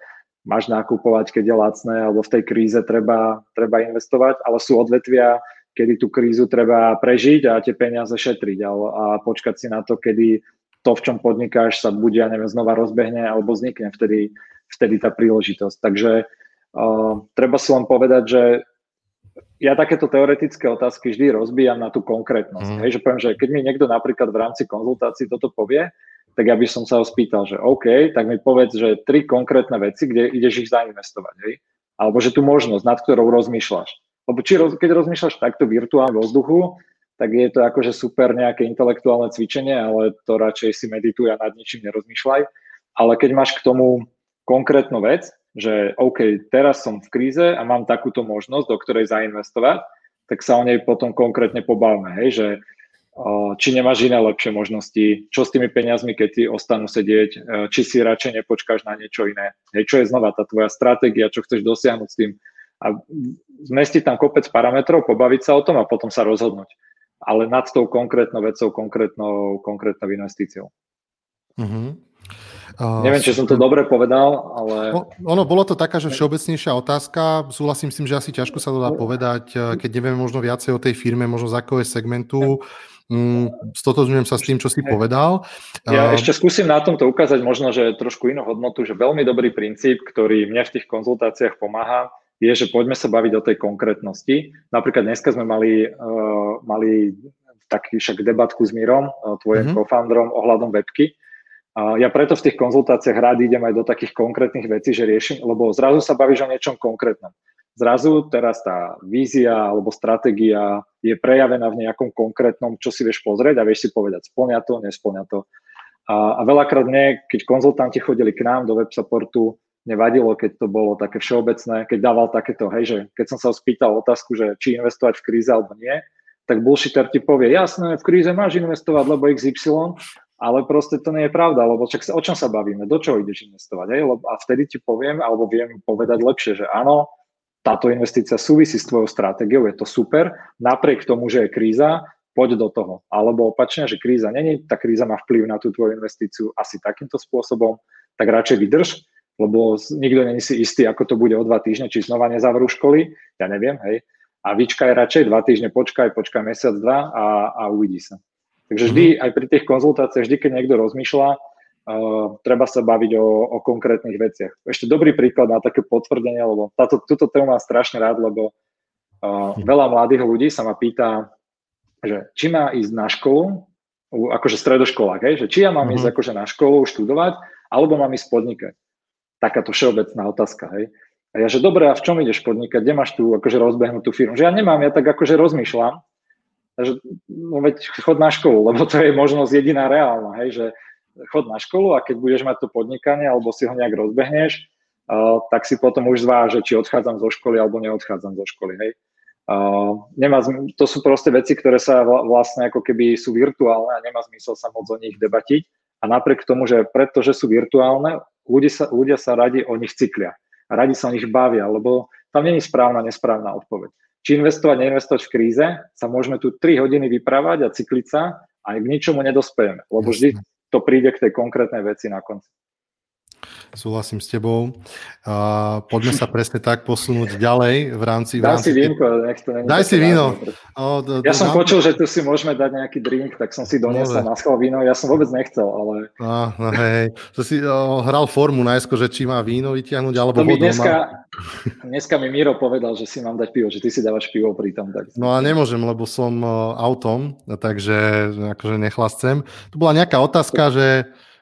máš nakupovať, keď je lacné, alebo v tej kríze treba, treba investovať, ale sú odvetvia, kedy tú krízu treba prežiť a tie peniaze šetriť a, a počkať si na to, kedy to, v čom podnikáš, sa bude, ja neviem, znova rozbehne alebo vznikne vtedy, vtedy tá príležitosť. Takže uh, treba si len povedať, že ja takéto teoretické otázky vždy rozbijam na tú konkrétnosť. Mm. Hej, že poviem, že keď mi niekto napríklad v rámci konzultácií toto povie, tak ja by som sa ho spýtal, že OK, tak mi povedz, že tri konkrétne veci, kde ideš ich zainvestovať, hej? Alebo že tu možnosť, nad ktorou rozmýšľaš. Lebo či roz, keď rozmýšľaš takto virtuálne vo vzduchu, tak je to akože super nejaké intelektuálne cvičenie, ale to radšej si medituj a nad ničím nerozmýšľaj. Ale keď máš k tomu konkrétnu vec, že OK, teraz som v kríze a mám takúto možnosť, do ktorej zainvestovať, tak sa o nej potom konkrétne pobavme, hej, že či nemáš iné lepšie možnosti, čo s tými peniazmi, keď ti ostanú sedieť, e, či si radšej nepočkáš na niečo iné. Hej, čo je znova tá tvoja stratégia, čo chceš dosiahnuť s tým a zmestiť tam kopec parametrov, pobaviť sa o tom a potom sa rozhodnúť. Ale nad tou konkrétnou vecou, konkrétnou, konkrétnou investíciou. Mm-hmm. Uh, Neviem, či som to dobre povedal, ale... No, ono, bolo to taká, že všeobecnejšia otázka. Súhlasím s tým, že asi ťažko sa to dá povedať, e, keď nevieme možno viacej o tej firme, možno z akého segmentu. Mm, stotožňujem sa s tým, čo si povedal. Ja ešte skúsim na tomto ukázať možno, že trošku inú hodnotu, že veľmi dobrý princíp, ktorý mne v tých konzultáciách pomáha, je, že poďme sa baviť o tej konkrétnosti. Napríklad dneska sme mali, uh, mali taký však debatku s Mírom, uh, tvojim uh-huh. co-founderom, ohľadom webky. Uh, ja preto v tých konzultáciách rád idem aj do takých konkrétnych vecí, že riešim, lebo zrazu sa bavíš o niečom konkrétnom zrazu teraz tá vízia alebo stratégia je prejavená v nejakom konkrétnom, čo si vieš pozrieť a vieš si povedať, splňa to, nesplňa to. A, a veľakrát mne, keď konzultanti chodili k nám do web supportu, nevadilo, keď to bolo také všeobecné, keď dával takéto, hej, že keď som sa spýtal otázku, že či investovať v kríze alebo nie, tak bullshitter ti povie, jasné, v kríze máš investovať, lebo XY, ale proste to nie je pravda, lebo čak sa, o čom sa bavíme, do čoho ideš investovať, hej? a vtedy ti poviem, alebo viem povedať lepšie, že áno, táto investícia súvisí s tvojou stratégiou, je to super, napriek tomu, že je kríza, poď do toho. Alebo opačne, že kríza není, tá kríza má vplyv na tú tvoju investíciu asi takýmto spôsobom, tak radšej vydrž, lebo nikto není si istý, ako to bude o dva týždne, či znova nezavrú školy, ja neviem, hej. A vyčkaj radšej dva týždne, počkaj, počkaj mesiac, dva a, a uvidí sa. Takže vždy, mm-hmm. aj pri tých konzultáciách, vždy, keď niekto rozmýšľa, Uh, treba sa baviť o, o konkrétnych veciach. Ešte dobrý príklad na také potvrdenie, lebo táto, túto tému mám strašne rád, lebo uh, veľa mladých ľudí sa ma pýta, že či má ísť na školu, akože stredoškolák, hej, že či ja mám uh-huh. ísť akože na školu študovať, alebo mám ísť podnikať. Takáto všeobecná otázka, hej. A ja, že dobre, a v čom ideš podnikať, kde máš tu akože rozbehnutú firmu? Že ja nemám, ja tak akože rozmýšľam, že no veď chod na školu, lebo to je možnosť jediná reálna, hej, že chod na školu a keď budeš mať to podnikanie alebo si ho nejak rozbehneš, uh, tak si potom už zváž, či odchádzam zo školy alebo neodchádzam zo školy. Hej. Uh, nemá, to sú proste veci, ktoré sa vlastne ako keby sú virtuálne a nemá zmysel sa moc o nich debatiť. A napriek tomu, že pretože sú virtuálne, ľudia sa, ľudia sa radi o nich cyklia. Radi sa o nich bavia, lebo tam není správna, nesprávna odpoveď. Či investovať, neinvestovať v kríze, sa môžeme tu 3 hodiny vyprávať a cykliť sa a k ničomu nedospejeme. Lebo vždy to príde k tej konkrétnej veci na konci. Súhlasím s tebou. Uh, poďme sa presne tak posunúť ďalej v rámci... Daj rámci si vínko, nech to Daj si víno. O, do, ja som počul, že tu si môžeme dať nejaký drink, tak som si doniesol na schvál víno. Ja som vôbec nechcel, ale... No, no hej, to si o, hral formu najskôr, že či má víno vytiahnuť, alebo mi dneska, má... dneska mi Miro povedal, že si mám dať pivo, že ty si dávaš pivo pri tom. Tak... No a nemôžem, lebo som autom, takže akože nechlascem. Tu bola nejaká otázka, že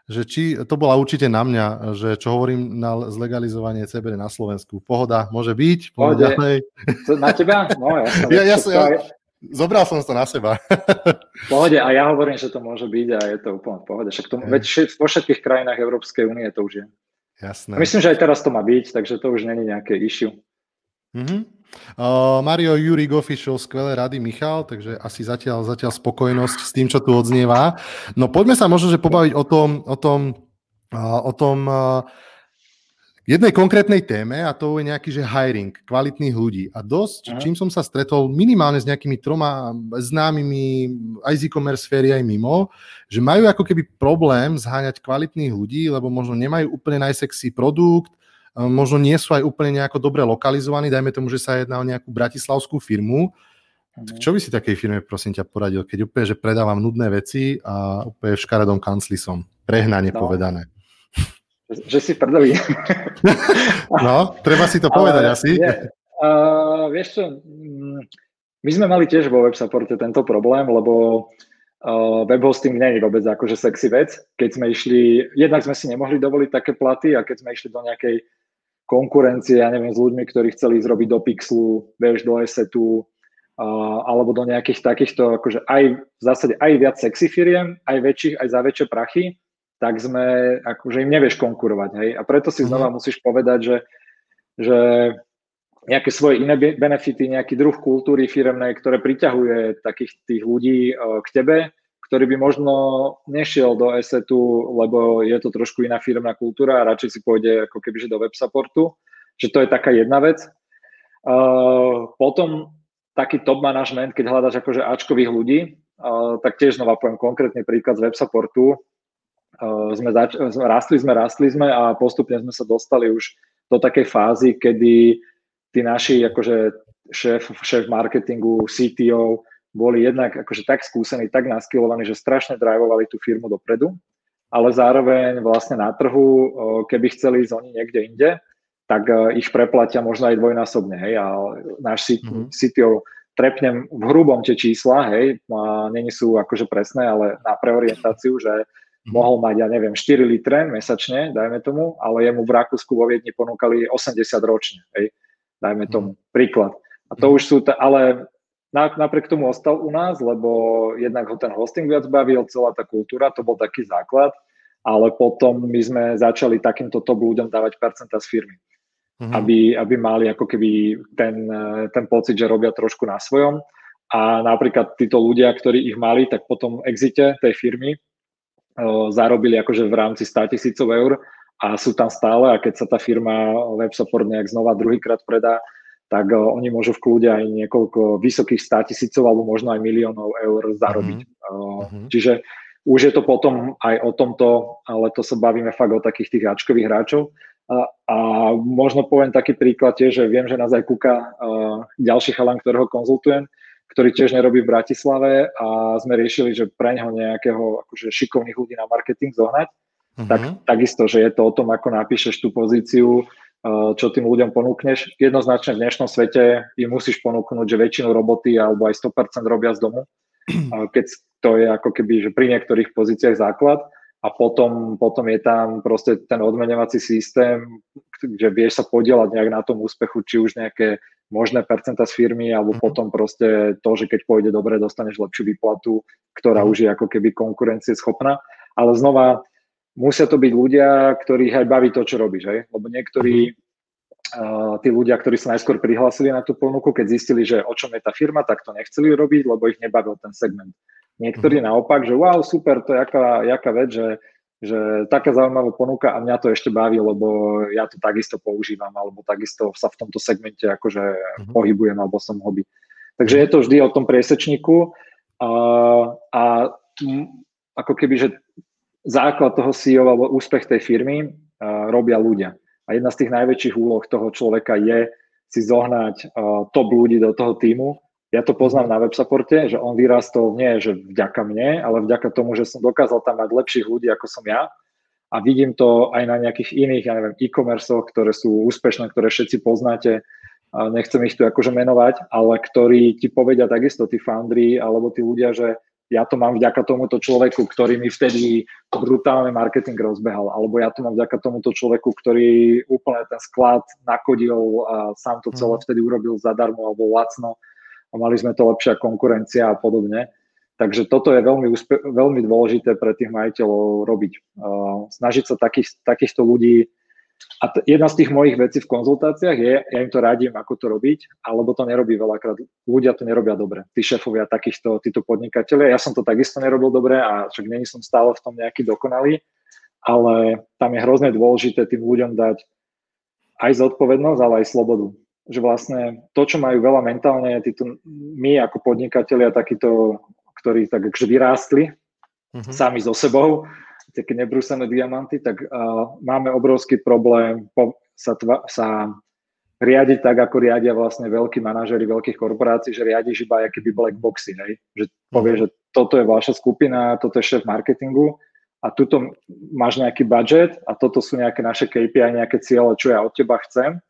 že či, to bola určite na mňa, že čo hovorím na zlegalizovanie CBD na Slovensku. Pohoda, môže byť. Pohode. Na teba? No, ja, ja, ja, ja, zobral som to na seba. Pohode, a ja hovorím, že to môže byť a je to úplne v pohode. Však to, veď vo všetkých krajinách Európskej únie to už je. Jasné. Myslím, že aj teraz to má byť, takže to už není nejaké issue. Mm-hmm. Uh, Mario Jurik Official, skvelé rady Michal, takže asi zatiaľ, zatiaľ spokojnosť s tým, čo tu odznieva. No poďme sa možno, že pobaviť o tom, o tom, uh, o tom uh, jednej konkrétnej téme a to je nejaký, že hiring kvalitných ľudí. A dosť, uh-huh. čím som sa stretol minimálne s nejakými troma známymi aj z e-commerce sféry, aj mimo, že majú ako keby problém zháňať kvalitných ľudí, lebo možno nemajú úplne najsexy produkt, možno nie sú aj úplne nejako dobre lokalizovaní, dajme tomu, že sa jedná o nejakú bratislavskú firmu, mm. čo by si takej firme, prosím ťa, poradil, keď úplne, že predávam nudné veci a úplne v škaredom kancli som, prehnane no. povedané. Že si prdeli. no, treba si to povedať Ale, asi. Je, uh, vieš čo, mm, my sme mali tiež vo websupporte tento problém, lebo uh, web hosting nie je vôbec akože sexy vec. Keď sme išli, jednak sme si nemohli dovoliť také platy a keď sme išli do nejakej konkurencie, ja neviem, s ľuďmi, ktorí chceli zrobiť do Pixlu, vieš, do Assetu, uh, alebo do nejakých takýchto, akože aj v zásade aj viac sexy firiem, aj väčších, aj za väčšie prachy, tak sme, akože im nevieš konkurovať, hej. A preto si mhm. znova musíš povedať, že, že nejaké svoje iné benefity, nejaký druh kultúry firemnej, ktoré priťahuje takých tých ľudí uh, k tebe, ktorý by možno nešiel do Assetu, lebo je to trošku iná firmná kultúra a radšej si pôjde ako keby do web. Že to je taká jedna vec. Uh, potom taký top management, keď hľadaš akože Ačkových ľudí, uh, tak tiež znova poviem konkrétny príklad z web supportu. Uh, sme zač- rastli sme, rastli sme a postupne sme sa dostali už do takej fázy, kedy tí naši akože šéf, šéf marketingu, CTO, boli jednak akože tak skúsení, tak naskilovaní, že strašne drivovali tú firmu dopredu, ale zároveň vlastne na trhu, keby chceli ísť oni niekde inde, tak e, ich preplatia možno aj dvojnásobne, hej, a náš mm-hmm. CTO trepnem v hrubom tie čísla, hej, a není sú akože presné, ale na preorientáciu, že mm-hmm. mohol mať, ja neviem, 4 litre mesačne, dajme tomu, ale jemu v Rakúsku vo Viedni ponúkali 80 ročne, hej, dajme tomu, mm-hmm. príklad. A to mhm. už sú, ta, ale napriek tomu ostal u nás, lebo jednak ho ten hosting viac bavil, celá tá kultúra, to bol taký základ, ale potom my sme začali takýmto top ľuďom dávať percenta z firmy. Mm-hmm. Aby, aby mali ako keby ten, ten pocit, že robia trošku na svojom. A napríklad títo ľudia, ktorí ich mali, tak potom exite tej firmy o, zarobili akože v rámci 100 tisícov eur a sú tam stále a keď sa tá firma web support nejak znova druhýkrát predá, tak uh, oni môžu v kľude aj niekoľko vysokých státisícov alebo možno aj miliónov eur zarobiť. Uh-huh. Čiže už je to potom aj o tomto, ale to sa bavíme fakt o takých tých háčkových hráčov. A, a možno poviem taký príklad tiež, že viem, že nás aj kúka uh, ďalší chalan, ktorého konzultujem, ktorý tiež nerobí v Bratislave a sme riešili, že pre neho nejakého akože šikovných ľudí na marketing zohnať. Uh-huh. Tak, takisto, že je to o tom, ako napíšeš tú pozíciu, čo tým ľuďom ponúkneš. Jednoznačne v dnešnom svete im musíš ponúknuť, že väčšinu roboty alebo aj 100% robia z domu, keď to je ako keby, že pri niektorých pozíciách základ a potom, potom je tam proste ten odmenovací systém, že vieš sa podielať nejak na tom úspechu, či už nejaké možné percenta z firmy, alebo mm-hmm. potom proste to, že keď pôjde dobre, dostaneš lepšiu výplatu, ktorá mm-hmm. už je ako keby konkurencieschopná. Ale znova, musia to byť ľudia, ktorých aj baví to, čo robíš, hej? lebo niektorí uh, tí ľudia, ktorí sa najskôr prihlásili na tú ponuku, keď zistili, že o čom je tá firma, tak to nechceli robiť, lebo ich nebavil ten segment. Niektorí mm-hmm. naopak, že wow, super, to je jaká, jaká vec, že, že taká zaujímavá ponuka a mňa to ešte baví, lebo ja to takisto používam, alebo takisto sa v tomto segmente akože mm-hmm. pohybujem, alebo som hobby. Takže je to vždy o tom priesečníku a, a ako keby, že základ toho CEO alebo úspech tej firmy a, robia ľudia. A jedna z tých najväčších úloh toho človeka je si zohnať a, top ľudí do toho týmu, ja to poznám na websupporte, že on vyrastol nie, že vďaka mne, ale vďaka tomu, že som dokázal tam mať lepších ľudí, ako som ja. A vidím to aj na nejakých iných, ja neviem, e-commerceoch, ktoré sú úspešné, ktoré všetci poznáte. Nechcem ich tu akože menovať, ale ktorí ti povedia takisto, tí foundry alebo tí ľudia, že ja to mám vďaka tomuto človeku, ktorý mi vtedy brutálny marketing rozbehal, alebo ja to mám vďaka tomuto človeku, ktorý úplne ten sklad nakodil a sám to celé mhm. vtedy urobil zadarmo alebo lacno a mali sme to lepšia konkurencia a podobne. Takže toto je veľmi, úspe- veľmi dôležité pre tých majiteľov robiť. Uh, snažiť sa takých, takýchto ľudí a t- jedna z tých mojich vecí v konzultáciách je, ja im to radím, ako to robiť, alebo to nerobí veľakrát. Ľudia to nerobia dobre. Tí šéfovia takýchto, títo podnikatelia. Ja som to takisto nerobil dobre a však není som stále v tom nejaký dokonalý, ale tam je hrozne dôležité tým ľuďom dať aj zodpovednosť, ale aj slobodu že vlastne to, čo majú veľa mentálne, títo, my ako podnikatelia, takíto, ktorí tak akože vyrástli uh-huh. sami so sebou, také nebrúsené diamanty, tak uh, máme obrovský problém po, sa, tva, sa riadiť tak, ako riadia vlastne veľkí manažery veľkých korporácií, že riadiš iba aké by black boxy, hej? že povie, uh-huh. že toto je vaša skupina, toto je šéf marketingu a tuto máš nejaký budget a toto sú nejaké naše KPI, nejaké ciele, čo ja od teba chcem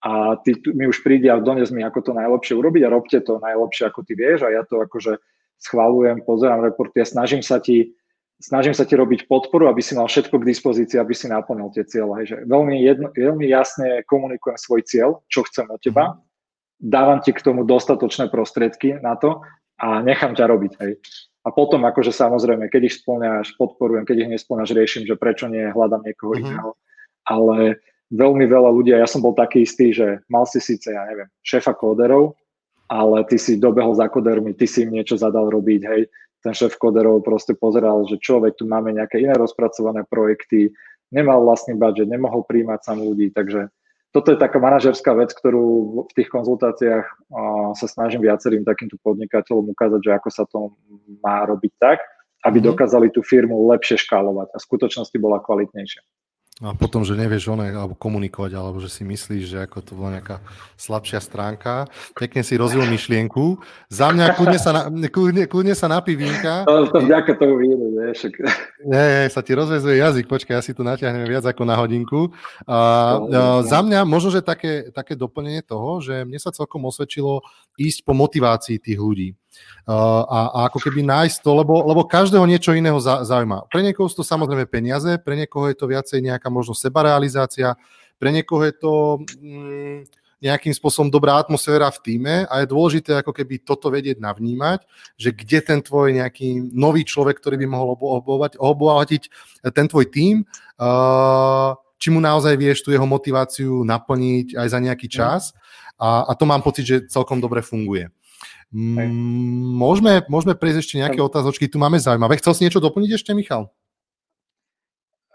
a ty mi už príde a dones mi, ako to najlepšie urobiť a robte to najlepšie, ako ty vieš a ja to akože schválujem, pozerám reporty a snažím sa ti snažím sa ti robiť podporu, aby si mal všetko k dispozícii, aby si naplnil tie cieľe. Že veľmi, jedno, veľmi jasne komunikujem svoj cieľ, čo chcem od teba, mhm. dávam ti k tomu dostatočné prostriedky na to a nechám ťa robiť. Hej. A potom akože samozrejme, keď ich splňaš, podporujem, keď ich nesplňaš, riešim, že prečo nie, hľadám niekoho uh-huh. iného. Ale veľmi veľa ľudí, ja som bol taký istý, že mal si síce, ja neviem, šéfa kóderov, ale ty si dobehol za kodermi, ty si im niečo zadal robiť, hej, ten šéf koderov proste pozeral, že čo, veď tu máme nejaké iné rozpracované projekty, nemal vlastný budget, nemohol príjmať sám ľudí, takže toto je taká manažerská vec, ktorú v tých konzultáciách sa snažím viacerým takýmto podnikateľom ukázať, že ako sa to má robiť tak, aby mhm. dokázali tú firmu lepšie škálovať a v skutočnosti bola kvalitnejšia. A potom, že nevieš oné, alebo komunikovať, alebo že si myslíš, že ako to bola nejaká slabšia stránka. Pekne si rozvil myšlienku. Za mňa kľudne sa, na, kľudne, kľudne sa napí vínka. To, to vďaka tomu vínu, vieš. Nie, sa ti rozvezuje jazyk, počkaj, ja si tu natiahnem viac ako na hodinku. A, a, za mňa možno, že také, také doplnenie toho, že mne sa celkom osvedčilo ísť po motivácii tých ľudí. A, a ako keby nájsť to, lebo, lebo každého niečo iného zaujíma. Pre niekoho sú to samozrejme peniaze, pre niekoho je to viacej nejaká možno sebarealizácia, pre niekoho je to mm, nejakým spôsobom dobrá atmosféra v týme a je dôležité ako keby toto vedieť navnímať, že kde ten tvoj nejaký nový človek, ktorý by mohol obohatiť ten tvoj tím, uh, či mu naozaj vieš tú jeho motiváciu naplniť aj za nejaký čas a, a to mám pocit, že celkom dobre funguje. Môžeme, môžeme prejsť ešte nejaké otázočky, tu máme zaujímavé. Chcel si niečo doplniť ešte, Michal?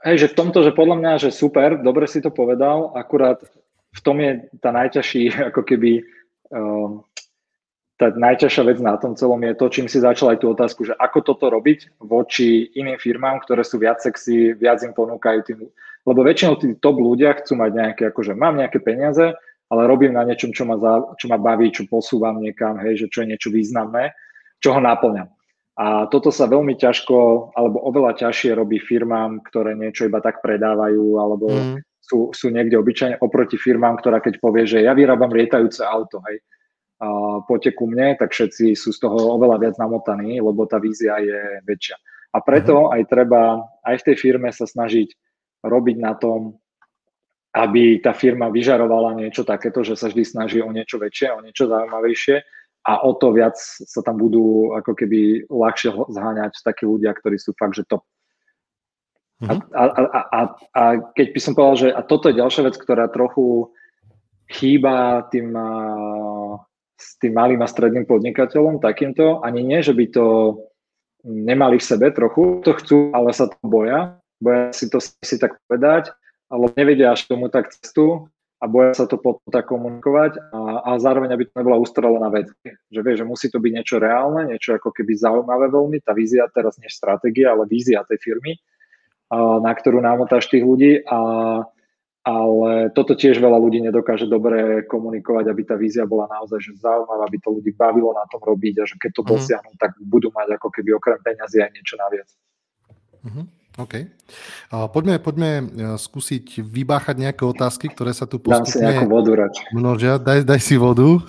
Hej, že v tomto, že podľa mňa, že super, dobre si to povedal, akurát v tom je tá najťažší, ako keby, uh, tá najťažšia vec na tom celom je to, čím si začal aj tú otázku, že ako toto robiť voči iným firmám, ktoré sú viac sexy, viac im ponúkajú tým, lebo väčšinou tí top ľudia chcú mať nejaké, akože mám nejaké peniaze, ale robím na niečom, čo ma, za, čo ma baví, čo posúvam niekam, hej, že čo je niečo významné, čo ho náplňam. A toto sa veľmi ťažko, alebo oveľa ťažšie robí firmám, ktoré niečo iba tak predávajú, alebo mm. sú, sú niekde obyčajne oproti firmám, ktorá keď povie, že ja vyrábam lietajúce auto, hej, a poďte ku mne, tak všetci sú z toho oveľa viac namotaní, lebo tá vízia je väčšia. A preto mm. aj treba aj v tej firme sa snažiť robiť na tom, aby tá firma vyžarovala niečo takéto, že sa vždy snaží o niečo väčšie, o niečo zaujímavejšie a o to viac sa tam budú ako keby ľahšie zháňať takí ľudia, ktorí sú fakt, že top. Mm-hmm. A, a, a, a, a keď by som povedal, že a toto je ďalšia vec, ktorá trochu chýba tým, s tým malým a stredným podnikateľom takýmto, ani nie, že by to nemali v sebe trochu, to chcú, ale sa to boja, boja si to si tak povedať, ale nevedia až tomu tak cestu a boja sa to potom tak komunikovať a, a zároveň, aby to nebola ustrelená vec. Že vie, že musí to byť niečo reálne, niečo ako keby zaujímavé veľmi, tá vízia teraz nie stratégia, ale vízia tej firmy, a, na ktorú námotáš tých ľudí a ale toto tiež veľa ľudí nedokáže dobre komunikovať, aby tá vízia bola naozaj že zaujímavá, aby to ľudí bavilo na tom robiť a že keď to mm. dosiahnu, tak budú mať ako keby okrem peňazí aj niečo naviac. Mm-hmm. OK. Poďme, poďme e, skúsiť vybáchať nejaké otázky, ktoré sa tu postupne... Vodu. Množia, daj, daj si vodu.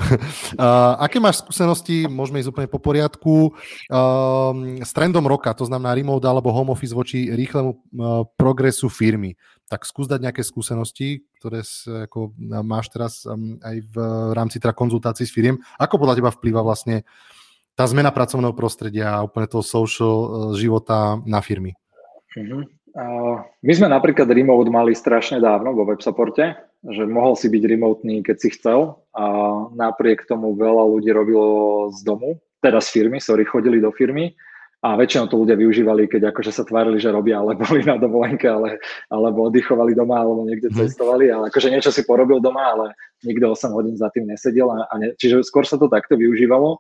aké máš skúsenosti, môžeme ísť úplne po poriadku, s trendom roka, to znamená remote alebo home office voči rýchlemu e, progresu firmy. Tak skús dať nejaké skúsenosti, ktoré ako máš teraz aj v rámci teda konzultácií s firiem. Ako podľa teba vplýva vlastne tá zmena pracovného prostredia a úplne toho social e, života na firmy? Uh-huh. Uh, my sme napríklad remote mali strašne dávno vo websupporte, že mohol si byť remotný, keď si chcel a napriek tomu veľa ľudí robilo z domu, teda z firmy, sorry, chodili do firmy a väčšinou to ľudia využívali, keď akože sa tvárili, že robia, ale boli na dovolenke, ale, alebo oddychovali doma, alebo niekde mhm. cestovali, ale akože niečo si porobil doma, ale nikto 8 hodín za tým nesedel, a, a ne, čiže skôr sa to takto využívalo.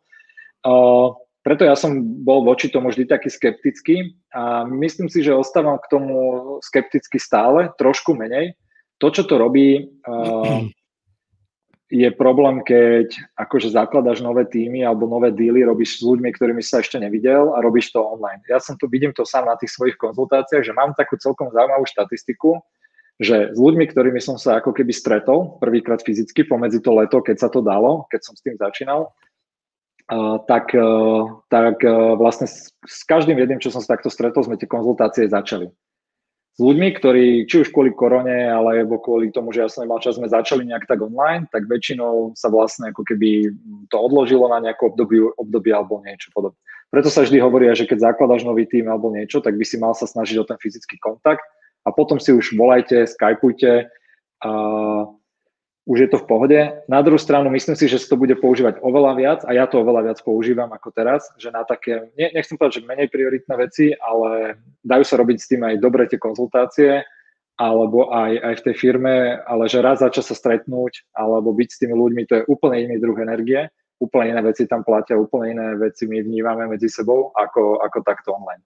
Uh, preto ja som bol voči tomu vždy taký skeptický a myslím si, že ostávam k tomu skepticky stále, trošku menej. To, čo to robí, uh, je problém, keď akože zakladaš nové týmy alebo nové díly, robíš s ľuďmi, ktorými sa ešte nevidel a robíš to online. Ja som tu, vidím to sám na tých svojich konzultáciách, že mám takú celkom zaujímavú štatistiku, že s ľuďmi, ktorými som sa ako keby stretol prvýkrát fyzicky pomedzi to leto, keď sa to dalo, keď som s tým začínal, tak, e, tak e, vlastne s, každým jedným, čo som sa takto stretol, sme tie konzultácie začali. S ľuďmi, ktorí či už kvôli korone, alebo kvôli tomu, že ja som nemal čas, sme začali nejak tak online, tak väčšinou sa vlastne ako keby to odložilo na nejakú obdobie, obdobie alebo niečo podobné. Preto sa vždy hovorí, že keď zakladaš nový tým alebo niečo, tak by si mal sa snažiť o ten fyzický kontakt a potom si už volajte, skypujte, a už je to v pohode. Na druhú stranu myslím si, že sa to bude používať oveľa viac a ja to oveľa viac používam ako teraz, že na také, ne, nechcem povedať, že menej prioritné veci, ale dajú sa robiť s tým aj dobre tie konzultácie alebo aj, aj v tej firme, ale že raz za čas sa stretnúť alebo byť s tými ľuďmi, to je úplne iný druh energie, úplne iné veci tam platia, úplne iné veci my vnívame medzi sebou ako, ako takto online.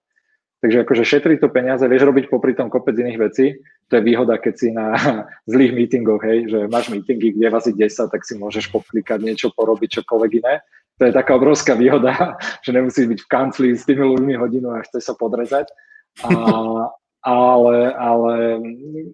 Takže akože šetrí to peniaze, vieš robiť popri tom kopec iných vecí. To je výhoda, keď si na zlých meetingoch, hej, že máš meetingy, kde vás 10, tak si môžeš poklikať niečo, porobiť čokoľvek iné. To je taká obrovská výhoda, že nemusíš byť v kancli s tými ľuďmi hodinu a chceš sa podrezať. A, ale, ale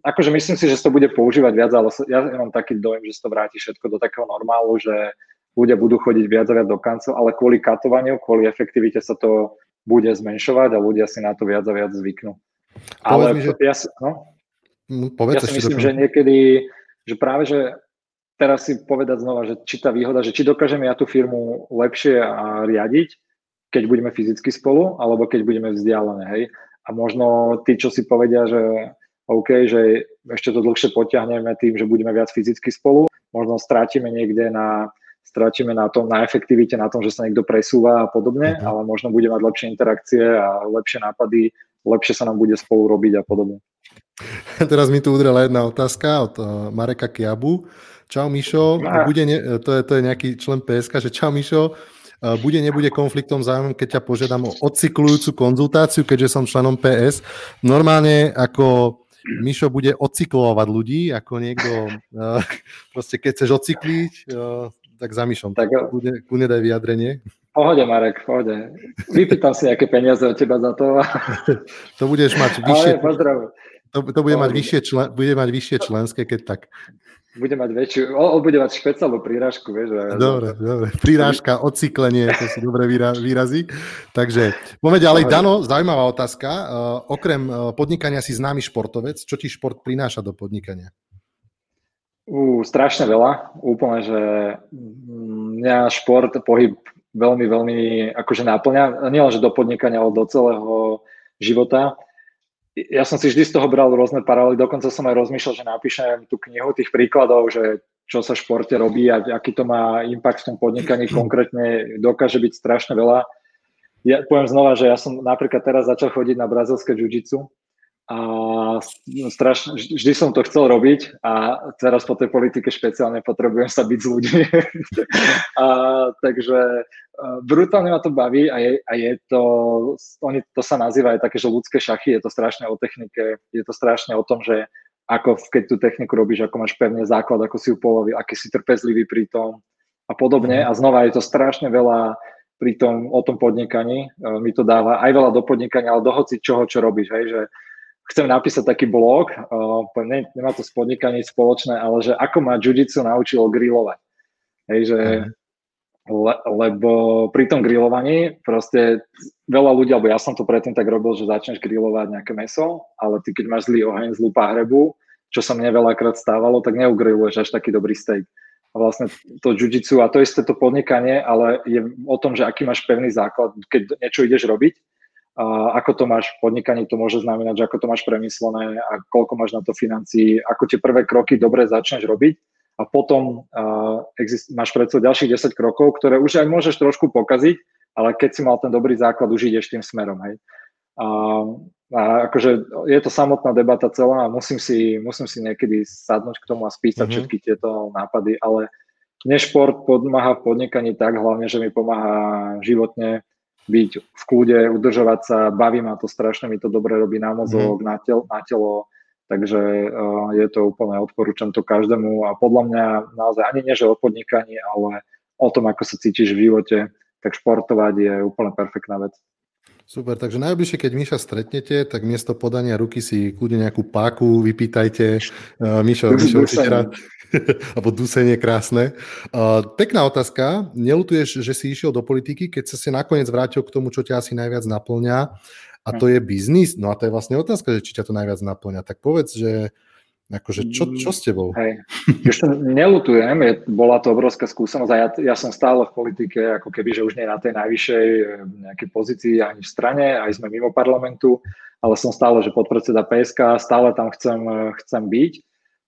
akože myslím si, že to bude používať viac, ale ja mám taký dojem, že to vráti všetko do takého normálu, že ľudia budú chodiť viac a viac do kancov, ale kvôli katovaniu, kvôli efektivite sa to bude zmenšovať a ľudia si na to viac a viac zvyknú. Ale mi, že... ja, no, no, povedz ja si myslím, že niekedy, že práve, že teraz si povedať znova, že či tá výhoda, že či dokážeme ja tú firmu lepšie a riadiť, keď budeme fyzicky spolu, alebo keď budeme vzdialené, hej. A možno tí, čo si povedia, že OK, že ešte to dlhšie potiahneme tým, že budeme viac fyzicky spolu, možno strátime niekde na stratíme na tom, na efektivite, na tom, že sa niekto presúva a podobne, uh-huh. ale možno bude mať lepšie interakcie a lepšie nápady, lepšie sa nám bude spolu robiť a podobne. Teraz mi tu udrela jedna otázka od uh, Mareka Kiabu. Čau Mišo, bude ne, to, je, to je nejaký člen PSK, že čau Mišo, bude, nebude konfliktom zájmom, keď ťa požiadam o odcyklujúcu konzultáciu, keďže som členom PS. Normálne ako Mišo bude odcyklovať ľudí, ako niekto, proste keď chceš odcykliť, tak za Mišom. Tak, kľudne, kľudne daj vyjadrenie. Pohode, Marek, pohode. Vypýtam si nejaké peniaze od teba za to. to budeš mať vyššie... Ale To, to bude, mať vyššie člen, bude mať vyššie členské, keď tak bude mať väčšiu, on bude mať špeciálnu prírážku, vieš. Dobre, dobre. Prírážka, odcyklenie, to sú dobré výrazy. Takže poďme ďalej. Dano, zaujímavá otázka. Uh, okrem uh, podnikania si známy športovec. Čo ti šport prináša do podnikania? Uh, strašne veľa. Úplne, že mm, mňa šport, pohyb veľmi, veľmi akože náplňa. Nielenže do podnikania, ale do celého života ja som si vždy z toho bral rôzne paralely, dokonca som aj rozmýšľal, že napíšem tú knihu tých príkladov, že čo sa v športe robí a aký to má impact v tom podnikaní konkrétne, dokáže byť strašne veľa. Ja poviem znova, že ja som napríklad teraz začal chodiť na brazilské jiu a strašne, vždy som to chcel robiť a teraz po tej politike špeciálne potrebujem sa byť s ľuďmi. a, takže brutálne ma to baví a je, a je to, oni to sa nazýva aj také, že ľudské šachy, je to strašne o technike, je to strašne o tom, že ako keď tú techniku robíš, ako máš pevne základ, ako si ju polovi, aký si trpezlivý pri tom a podobne. Mhm. A znova je to strašne veľa pri tom, o tom podnikaní. Mi to dáva aj veľa do podnikania, ale do hoci čoho, čo robíš. Hej, že chcem napísať taký blog, uh, ne, nemá to s podnikaním spoločné, ale že ako ma jiu-jitsu naučilo grillovať. Hej, že, le, lebo pri tom grillovaní proste veľa ľudí, alebo ja som to predtým tak robil, že začneš grillovať nejaké meso, ale ty keď máš zlý oheň, zlú páhrebu, čo sa mne veľakrát stávalo, tak neugrilluješ až taký dobrý steak. A vlastne to jiu-jitsu a to isté to podnikanie, ale je o tom, že aký máš pevný základ, keď niečo ideš robiť, ako to máš v podnikaní, to môže znamenať, že ako to máš premyslené a koľko máš na to financií, ako tie prvé kroky dobre začneš robiť a potom uh, exist, máš predsa ďalších 10 krokov, ktoré už aj môžeš trošku pokaziť, ale keď si mal ten dobrý základ, už ideš tým smerom. Hej. A, a akože je to samotná debata celá a musím si, musím si niekedy sadnúť k tomu a spísať mm-hmm. všetky tieto nápady, ale mne šport pomáha v podnikaní tak hlavne, že mi pomáha životne, byť v kľude, udržovať sa, baví ma to strašne, mi to dobre robí na mozog, mm. na, tel, na telo, takže uh, je to úplne, odporúčam to každému a podľa mňa naozaj ani nie, že o podnikaní, ale o tom, ako sa cítiš v živote, tak športovať je úplne perfektná vec. Super, takže najbližšie, keď Miša stretnete, tak miesto podania ruky si kľudne nejakú páku vypýtajte. Uh, Mišo, Mišo určite rád, alebo dusenie krásne. Uh, pekná otázka. Nelutuješ, že si išiel do politiky, keď sa si nakoniec vrátil k tomu, čo ťa asi najviac naplňa a to je biznis? No a to je vlastne otázka, že či ťa to najviac naplňa. Tak povedz, že Akože čo, čo s tebou? Hej. Ešte nelutujem, je, bola to obrovská skúsenosť a ja, ja som stále v politike, ako keby, že už nie na tej najvyššej eh, nejakej pozícii ani v strane, aj sme mimo parlamentu, ale som stále, že podpredseda PSK, stále tam chcem, eh, chcem byť.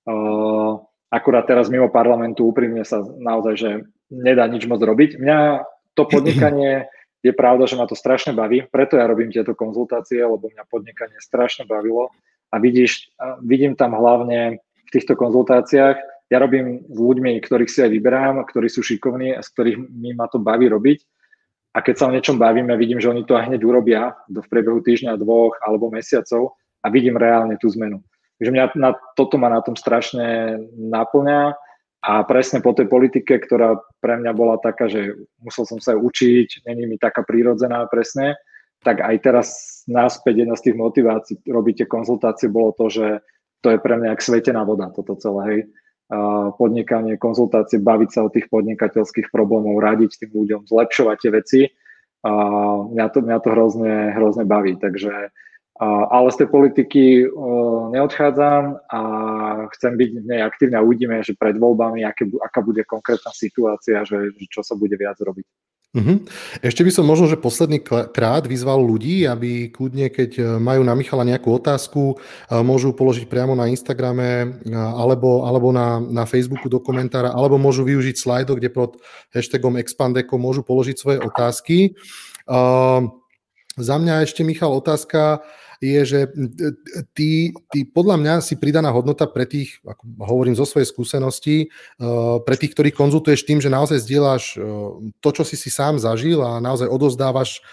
Uh, akurát teraz mimo parlamentu úprimne sa naozaj, že nedá nič moc robiť. Mňa to podnikanie je pravda, že ma to strašne baví, preto ja robím tieto konzultácie, lebo mňa podnikanie strašne bavilo a vidíš, vidím tam hlavne v týchto konzultáciách, ja robím s ľuďmi, ktorých si aj vyberám, ktorí sú šikovní a z ktorých mi ma to baví robiť. A keď sa o niečom bavíme, vidím, že oni to aj hneď urobia do v priebehu týždňa, dvoch alebo mesiacov a vidím reálne tú zmenu. Takže mňa na, toto ma na tom strašne naplňa a presne po tej politike, ktorá pre mňa bola taká, že musel som sa učiť, není mi taká prírodzená presne, tak aj teraz náspäť jedna z tých motivácií robiť tie konzultácie bolo to, že to je pre mňa jak svetená voda, toto celé, hej. podnikanie, konzultácie, baviť sa o tých podnikateľských problémov, radiť tým ľuďom, zlepšovať tie veci. Mňa to, mňa to hrozne, hrozne baví, takže ale z tej politiky neodchádzam a chcem byť v nej aktívne a uvidíme, že pred voľbami, aké, aká bude konkrétna situácia, že, že čo sa bude viac robiť. Uh-huh. Ešte by som možno, že posledný krát vyzval ľudí, aby kľudne, keď e, majú na Michala nejakú otázku, e, môžu položiť priamo na Instagrame e, alebo, alebo na, na Facebooku do komentára, alebo môžu využiť slajdo, kde pod hashtagom Expandeco môžu položiť svoje otázky. Uh, za mňa ešte, Michal, otázka, je, že ty, ty podľa mňa si pridaná hodnota pre tých, ako hovorím zo svojej skúsenosti, pre tých, ktorých konzultuješ tým, že naozaj zdieľaš to, čo si si sám zažil a naozaj odozdávaš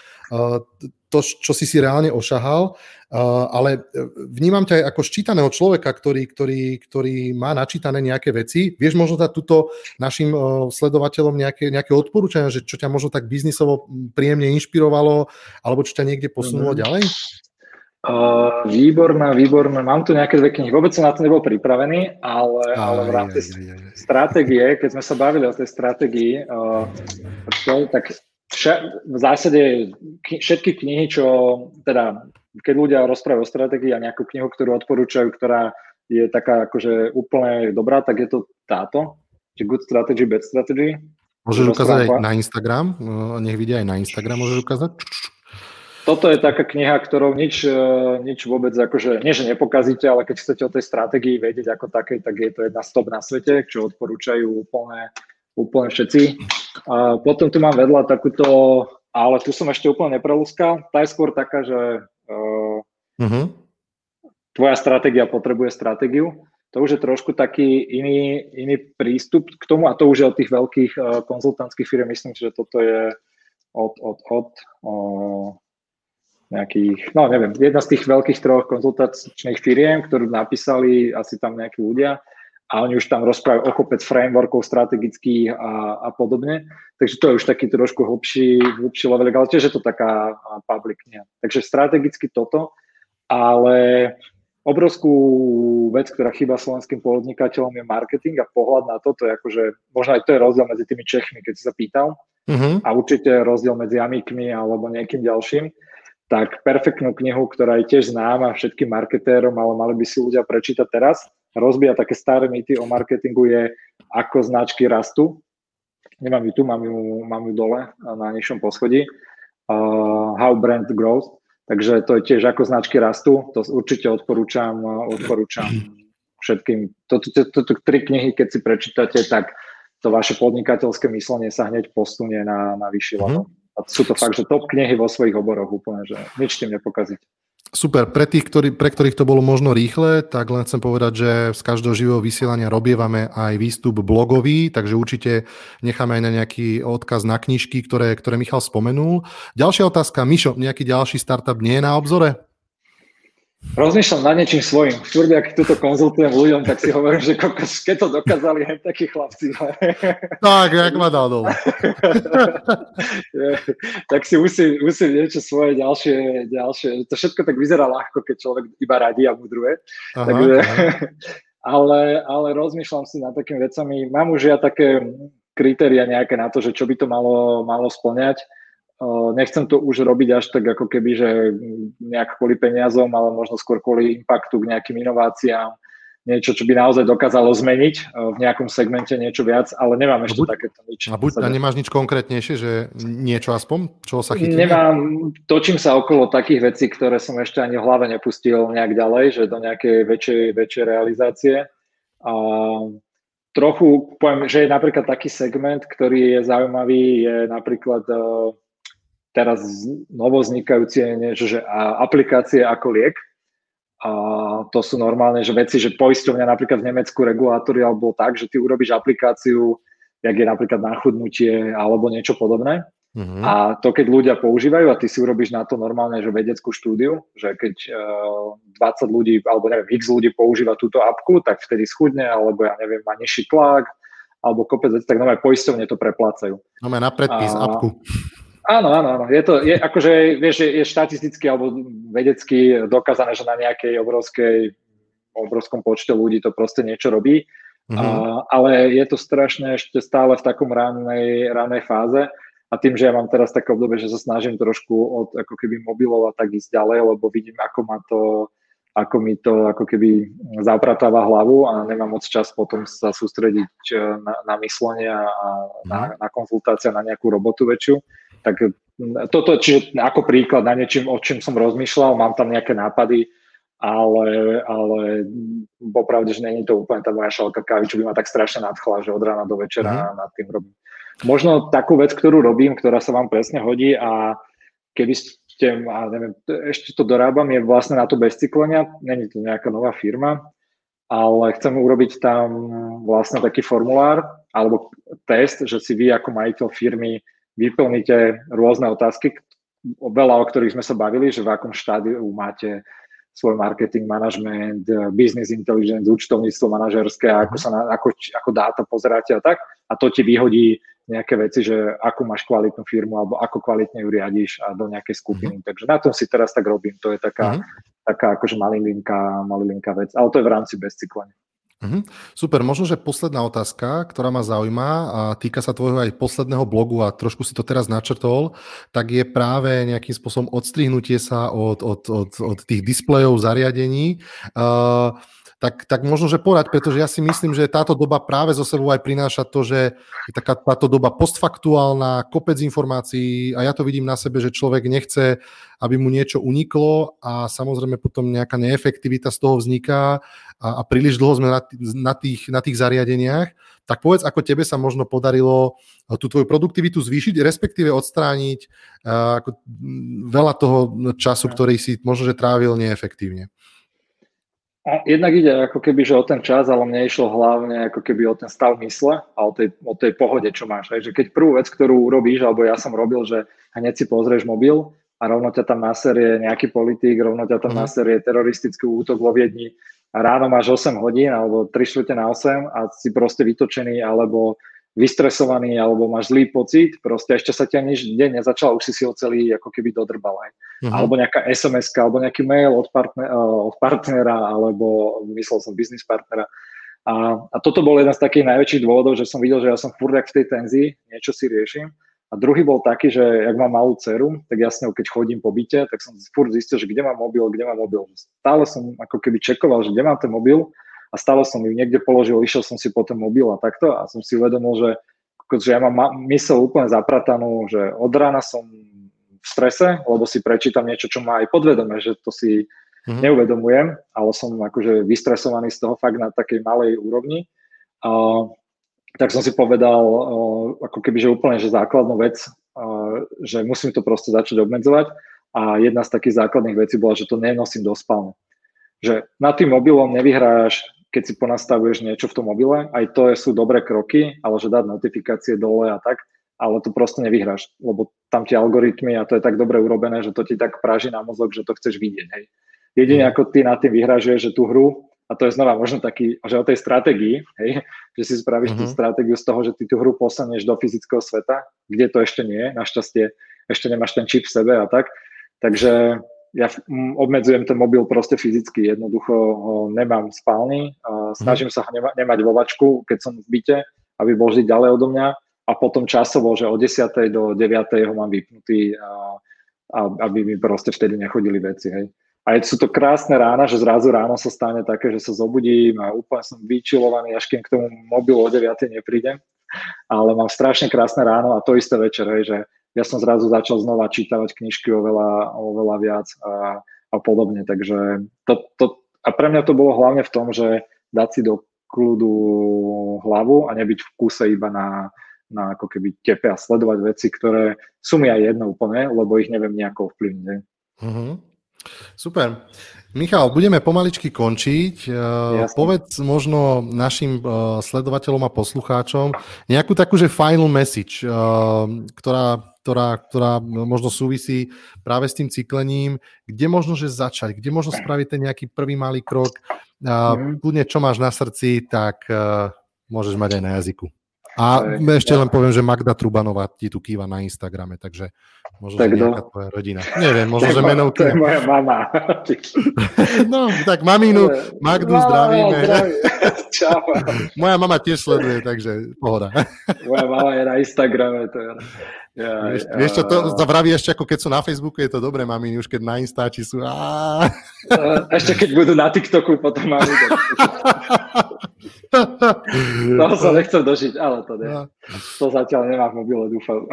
to, čo si si reálne ošahal, ale vnímam ťa aj ako ščítaného človeka, ktorý, ktorý, ktorý má načítané nejaké veci. Vieš možno dať túto našim sledovateľom nejaké, nejaké odporúčania, že čo ťa možno tak biznisovo príjemne inšpirovalo, alebo čo ťa niekde posunulo mm. ďalej? Uh, výborná, výborná. Mám tu nejaké dve knihy. Vôbec som na to nebol pripravený, ale, aj, ale v rámci stratégie, keď sme sa bavili o tej stratégii, uh, tak v zásade všetky knihy, čo teda, keď ľudia rozprávajú o stratégii a nejakú knihu, ktorú odporúčajú, ktorá je taká akože úplne dobrá, tak je to táto, že Good Strategy, Bad Strategy. Môžeš ukázať aj na Instagram? No, nech vidia aj na Instagram, môžeš ukázať? Toto je taká kniha, ktorou nič, e, nič vôbec, akože, nie že nepokazíte, ale keď chcete o tej stratégii vedieť ako takej, tak je to jedna stop na svete, čo odporúčajú úplne úplne všetci. A potom tu mám vedľa takúto, ale tu som ešte úplne neprelúskal. Tá je skôr taká, že uh, uh-huh. tvoja stratégia potrebuje stratégiu. To už je trošku taký iný, iný prístup k tomu a to už je od tých veľkých uh, konzultantských firm. Myslím že toto je od, od, od uh, nejakých, no neviem, jedna z tých veľkých troch konzultačných firiem, ktorú napísali asi tam nejakí ľudia a oni už tam rozprávajú o kopec frameworkov strategických a, a podobne. Takže to je už taký trošku hlbší, hlbší level, ale tiež je to taká public kniha. Takže strategicky toto, ale obrovskú vec, ktorá chýba slovenským podnikateľom je marketing a pohľad na to, to je akože, možno aj to je rozdiel medzi tými Čechmi, keď si sa pýtal, uh-huh. a určite rozdiel medzi Amikmi alebo nejakým ďalším, tak perfektnú knihu, ktorá je tiež známa všetkým marketérom, ale mali by si ľudia prečítať teraz, rozbíja také staré mýty o marketingu je, ako značky rastú. Nemám ju tu, mám ju, mám ju dole na nižšom poschodí. Uh, how brand grows. Takže to je tiež ako značky rastú. To určite odporúčam, odporúčam všetkým. Toto to, to, to, tri knihy, keď si prečítate, tak to vaše podnikateľské myslenie sa hneď posunie na, na vyšší. Mm-hmm. A sú to fakt, že top knihy vo svojich oboroch úplne, že nič tým nepokazíte. Super, pre tých, ktorí, pre ktorých to bolo možno rýchle, tak len chcem povedať, že z každého živého vysielania robievame aj výstup blogový, takže určite necháme aj na nejaký odkaz na knižky, ktoré, ktoré Michal spomenul. Ďalšia otázka, Mišo, nejaký ďalší startup nie je na obzore? Rozmýšľam nad niečím svojim. Furt, ak túto konzultujem ľuďom, tak si hovorím, že kokos, keď to dokázali aj takí chlapci. Tak, jak ma dal dole. tak si musím, musím niečo svoje ďalšie, ďalšie. To všetko tak vyzerá ľahko, keď človek iba radí a mudruje. Aha, Takže, aha. ale, ale rozmýšľam si nad takými vecami. Mám už ja také kritéria nejaké na to, že čo by to malo, malo splňať nechcem to už robiť až tak ako keby, že nejak kvôli peniazom, ale možno skôr kvôli impaktu k nejakým inováciám, niečo, čo by naozaj dokázalo zmeniť v nejakom segmente niečo viac, ale nemám ešte buď, takéto nič. A, buď, a nemáš nič konkrétnejšie, že niečo aspoň, čo sa chytí? Nemám, točím sa okolo takých vecí, ktoré som ešte ani v hlave nepustil nejak ďalej, že do nejakej väčšej, väčšej realizácie. A trochu poviem, že je napríklad taký segment, ktorý je zaujímavý, je napríklad teraz novo vznikajúce niečo, že aplikácie ako liek. A to sú normálne že veci, že poisťovňa napríklad v Nemecku regulátory alebo tak, že ty urobíš aplikáciu, jak je napríklad nachudnutie alebo niečo podobné. Uh-huh. A to, keď ľudia používajú a ty si urobíš na to normálne, že vedeckú štúdiu, že keď uh, e, 20 ľudí, alebo neviem, x ľudí používa túto apku, tak vtedy schudne, alebo ja neviem, má nižší tlak, alebo kopec tak nové poisťovne to preplácajú. Máme na predpis a, apku. Áno, áno, áno. Je to, je, akože, vieš, je, je štatisticky alebo vedecky dokázané, že na nejakej obrovskej, obrovskom počte ľudí to proste niečo robí. Mm-hmm. A, ale je to strašne ešte stále v takom ranej, ranej fáze. A tým, že ja mám teraz také obdobie, že sa snažím trošku od ako keby mobilov a tak ísť ďalej, lebo vidím, ako ma to ako mi to ako keby zapratáva hlavu a nemám moc čas potom sa sústrediť na, na myslenie a na, mhm. na konzultácia, na nejakú robotu väčšiu. Tak toto, čiže ako príklad na niečím, o čom som rozmýšľal, mám tam nejaké nápady, ale, ale popravde, že není to úplne tá moja šalka kávy, čo by ma tak strašne nadchla, že od rána do večera mm. nad tým robím. Možno takú vec, ktorú robím, ktorá sa vám presne hodí a keby ešte, a neviem, ešte to dorábam, je vlastne na to bez cyklenia, není to nejaká nová firma, ale chcem urobiť tam vlastne taký formulár alebo test, že si vy ako majiteľ firmy vyplníte rôzne otázky, veľa o ktorých sme sa bavili, že v akom štádiu máte svoj marketing management, business intelligence, účtovníctvo manažerské, ako, sa na, ako, ako dáta pozeráte a tak. A to ti vyhodí nejaké veci, že akú máš kvalitnú firmu alebo ako kvalitne ju riadiš a do nejakej skupiny. Mm-hmm. Takže na tom si teraz tak robím. To je taká, mm-hmm. taká akože malilinká, malilinká vec. Ale to je v rámci bezcyklenia. Mhm. Super, možno, že posledná otázka, ktorá ma zaujíma a týka sa tvojho aj posledného blogu a trošku si to teraz načrtol, tak je práve nejakým spôsobom odstrihnutie sa od, od, od, od tých displejov, zariadení. Uh, tak, tak možno, že porať, pretože ja si myslím, že táto doba práve zo sebou aj prináša to, že je taká táto doba postfaktuálna, kopec informácií a ja to vidím na sebe, že človek nechce, aby mu niečo uniklo a samozrejme potom nejaká neefektivita z toho vzniká a, a príliš dlho sme na, na, tých, na tých zariadeniach. Tak povedz, ako tebe sa možno podarilo tú tvoju produktivitu zvýšiť, respektíve odstrániť uh, ako veľa toho času, ktorý si možno, že trávil neefektívne. Jednak ide ako keby, že o ten čas, ale mne išlo hlavne ako keby o ten stav mysle a o tej, o tej pohode, čo máš. Hej. Že keď prvú vec, ktorú urobíš, alebo ja som robil, že hneď si pozrieš mobil a rovno ťa tam naserie nejaký politik, rovno ťa tam mm. naserie teroristický útok vo Viedni a ráno máš 8 hodín alebo 3 na 8 a si proste vytočený alebo vystresovaný alebo máš zlý pocit, proste ešte sa ťa nič deň nezačal, už si si ho celý ako keby dodrbal. Aj. Uh-huh. Alebo nejaká sms alebo nejaký mail od, partner, uh, od partnera, alebo myslel som business partnera. A, a toto bol jeden z takých najväčších dôvodov, že som videl, že ja som furt v tej tenzii, niečo si riešim. A druhý bol taký, že ak mám malú dceru, tak jasne, keď chodím po byte, tak som furt zistil, že kde mám mobil, kde mám mobil. Stále som ako keby čekoval, že kde mám ten mobil a stále som ju niekde položil, išiel som si po ten mobil a takto a som si uvedomil, že, že ja mám mysel úplne zapratanú, že od rána som v strese, lebo si prečítam niečo, čo má aj podvedome, že to si mm-hmm. neuvedomujem, ale som akože vystresovaný z toho fakt na takej malej úrovni. A, tak som si povedal, ako keby, že úplne že základnú vec, že musím to proste začať obmedzovať. A jedna z takých základných vecí bola, že to nenosím do spálne. Že nad tým mobilom nevyhráš keď si ponastavuješ niečo v tom mobile, aj to sú dobré kroky, ale že dať notifikácie dole a tak, ale to proste nevyhráš, lebo tam tie algoritmy a to je tak dobre urobené, že to ti tak práži na mozog, že to chceš vidieť. Hej. Jedine mhm. ako ty nad tým vyhráš, že tú hru, a to je znova možno taký, že o tej stratégii, hej, že si spravíš uh-huh. tú mhm. stratégiu z toho, že ty tú hru posunieš do fyzického sveta, kde to ešte nie je, našťastie ešte nemáš ten čip v sebe a tak. Takže ja obmedzujem ten mobil proste fyzicky, jednoducho ho nemám v spálni, a snažím sa ho nema, nemať vo vačku, keď som v byte, aby bol vždy ďalej odo mňa a potom časovo, že od 10. do 9. ho mám vypnutý, a, a, aby mi proste vtedy nechodili veci, hej. A sú to krásne rána, že zrazu ráno sa stane také, že sa zobudím a úplne som vyčilovaný, až kým k tomu mobilu o 9. neprídem. Ale mám strašne krásne ráno a to isté večer, hej, že ja som zrazu začal znova čítavať knižky oveľa, oveľa viac a, a podobne. Takže to, to, a pre mňa to bolo hlavne v tom, že dať si do kľudu hlavu a nebyť v kuse iba na, na ako keby tepe a sledovať veci, ktoré sú mi aj jedno úplne, lebo ich neviem nejako ovplyvniť. Mm-hmm. Super. Michal, budeme pomaličky končiť. Eh, Jasne. Povedz možno našim eh, sledovateľom a poslucháčom nejakú takú, že final message, eh, ktorá, ktorá, ktorá možno súvisí práve s tým cyklením, kde možno, že začať, kde možno spraviť ten nejaký prvý malý krok. Mm. Kľudne, čo máš na srdci, tak môžeš mať aj na jazyku. A ešte len poviem, že Magda Trubanová ti tu kýva na Instagrame, takže možno, tak že nejaká no. tvoja rodina. Neviem, možno, že menovky. To je moja mama. no, tak mamínu, Magdu no, zdravíme. Čau. Moja mama tiež sleduje, takže pohoda. moja mama je na Instagrame. To je... Ja, vieš, ja, vieš čo, to zavraví ešte ako keď sú na Facebooku, je to dobré, maminy, už keď na Instači sú. Á. Ešte keď budú na TikToku, potom mám. Toho sa nechcem dožiť, ale to nie. To zatiaľ nemá v mobile, dúfam.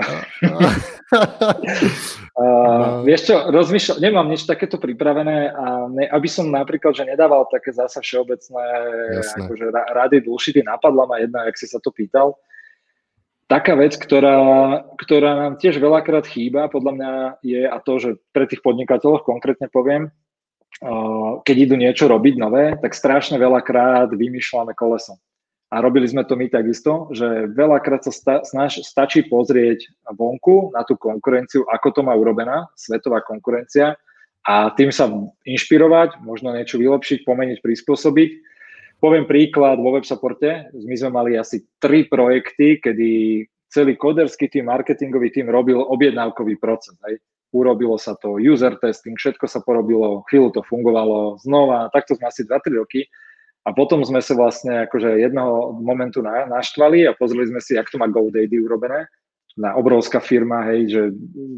uh, vieš čo, rozmýšľam, nemám nič takéto pripravené a ne, aby som napríklad, že nedával také zasa všeobecné akože rady dlhšie, napadla ma jedna, ak si sa to pýtal, taká vec, ktorá, ktorá nám tiež veľakrát chýba, podľa mňa je a to, že pre tých podnikateľov konkrétne poviem, keď idú niečo robiť nové, tak strašne veľakrát vymýšľame koleso. A robili sme to my takisto, že veľakrát sa sta, snaž, stačí pozrieť vonku na tú konkurenciu, ako to má urobená svetová konkurencia a tým sa inšpirovať, možno niečo vylepšiť, pomeniť, prispôsobiť. Poviem príklad, vo WebSupporte my sme mali asi tri projekty, kedy celý koderský tým, marketingový tým robil objednávkový proces. Hej. Urobilo sa to user testing, všetko sa porobilo, chvíľu to fungovalo znova, takto sme asi 2-3 roky a potom sme sa vlastne akože jedného momentu na, naštvali a pozreli sme si, jak to má GoDaddy urobené. Na obrovská firma, hej, že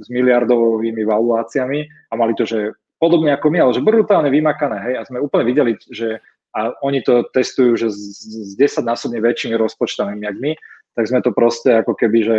s miliardovými valuáciami a mali to, že podobne ako my, ale že brutálne vymakané, hej, a sme úplne videli, že a oni to testujú, že s, s 10 násobne väčšími rozpočtami, jak my, tak sme to proste ako keby, že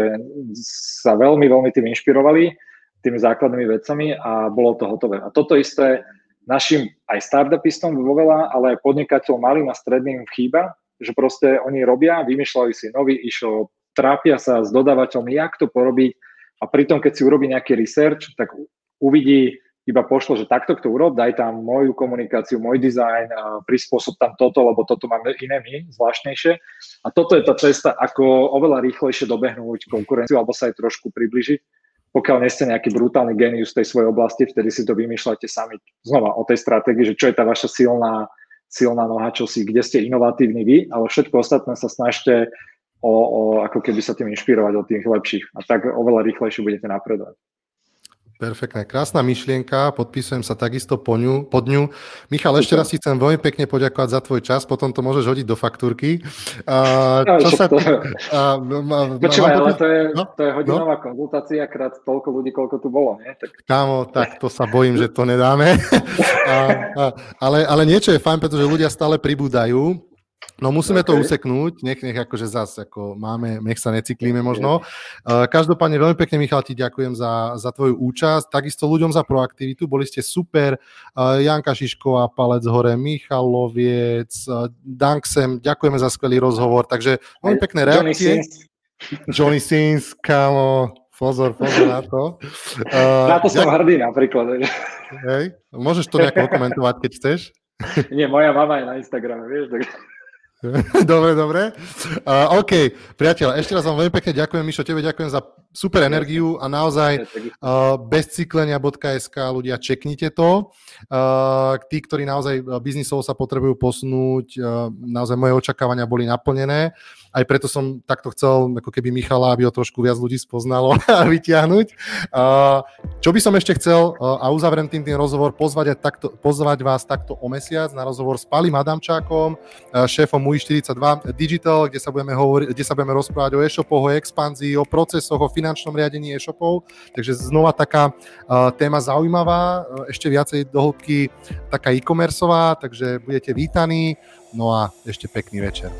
sa veľmi, veľmi tým inšpirovali, tými základnými vecami a bolo to hotové. A toto isté našim aj startupistom vo veľa, ale aj podnikateľom malým a stredným chýba, že proste oni robia, vymýšľajú si nový e-shop, trápia sa s dodávateľmi, jak to porobiť a pritom, keď si urobí nejaký research, tak uvidí, iba pošlo, že takto to urob, daj tam moju komunikáciu, môj dizajn, prispôsob tam toto, lebo toto máme iné my, zvláštnejšie. A toto je tá cesta, ako oveľa rýchlejšie dobehnúť konkurenciu alebo sa aj trošku približiť pokiaľ nie ste nejaký brutálny genius tej svojej oblasti, vtedy si to vymýšľate sami znova o tej stratégii, že čo je tá vaša silná, silná noha, čo si, kde ste inovatívni vy, ale všetko ostatné sa snažte o, o, ako keby sa tým inšpirovať od tých lepších a tak oveľa rýchlejšie budete napredovať. Perfektné, krásna myšlienka, podpísujem sa takisto po ňu, pod ňu. Michal, ešte raz si chcem veľmi pekne poďakovať za tvoj čas, potom to môžeš hodiť do faktúrky. Uh, čo sa... To... Uh, Počúvaj, ale to je, no? to je hodinová no? konzultácia krát toľko ľudí, koľko tu bolo, nie? Tak... Kámo, tak to sa bojím, že to nedáme. uh, uh, ale, ale niečo je fajn, pretože ľudia stále pribúdajú No musíme okay. to useknúť, nech, nech akože zase ako máme, nech sa necyklíme možno. Uh, každopádne veľmi pekne, Michal, ti ďakujem za, za tvoju účasť, takisto ľuďom za proaktivitu, boli ste super. Uh, Janka Šišková, Palec hore, Michal Loviec, uh, Danksem, ďakujeme za skvelý rozhovor, takže veľmi pekné reakcie. Johnny Sins, kámo, pozor, pozor na to. Uh, na to som ďak... hrdý napríklad. Hej, môžeš to nejako komentovať, keď chceš. Nie, moja mama je na Instagrame, vieš, tak... dobre, dobre. Uh, OK, priateľ, ešte raz vám veľmi pekne ďakujem, Mišo, tebe ďakujem za super energiu a naozaj uh, bezcyklenia.sk ľudia, čeknite to. Uh, tí, ktorí naozaj biznisov sa potrebujú posunúť, uh, naozaj moje očakávania boli naplnené. Aj preto som takto chcel, ako keby Michala, aby ho trošku viac ľudí spoznalo a vyťahnuť. Uh, čo by som ešte chcel, a uzavriem tým tým rozhovor, pozvať, takto, pozvať vás takto o mesiac na rozhovor s Palim Adamčákom, šéfom UI42 Digital, kde sa budeme, hovori, kde sa budeme rozprávať o e-shopoch, o expanzii, o procesoch, o finančnom riadení e-shopov. Takže znova taká téma zaujímavá, ešte viacej do hĺbky taká e-commerceová, takže budete vítaní. No a ešte pekný večer.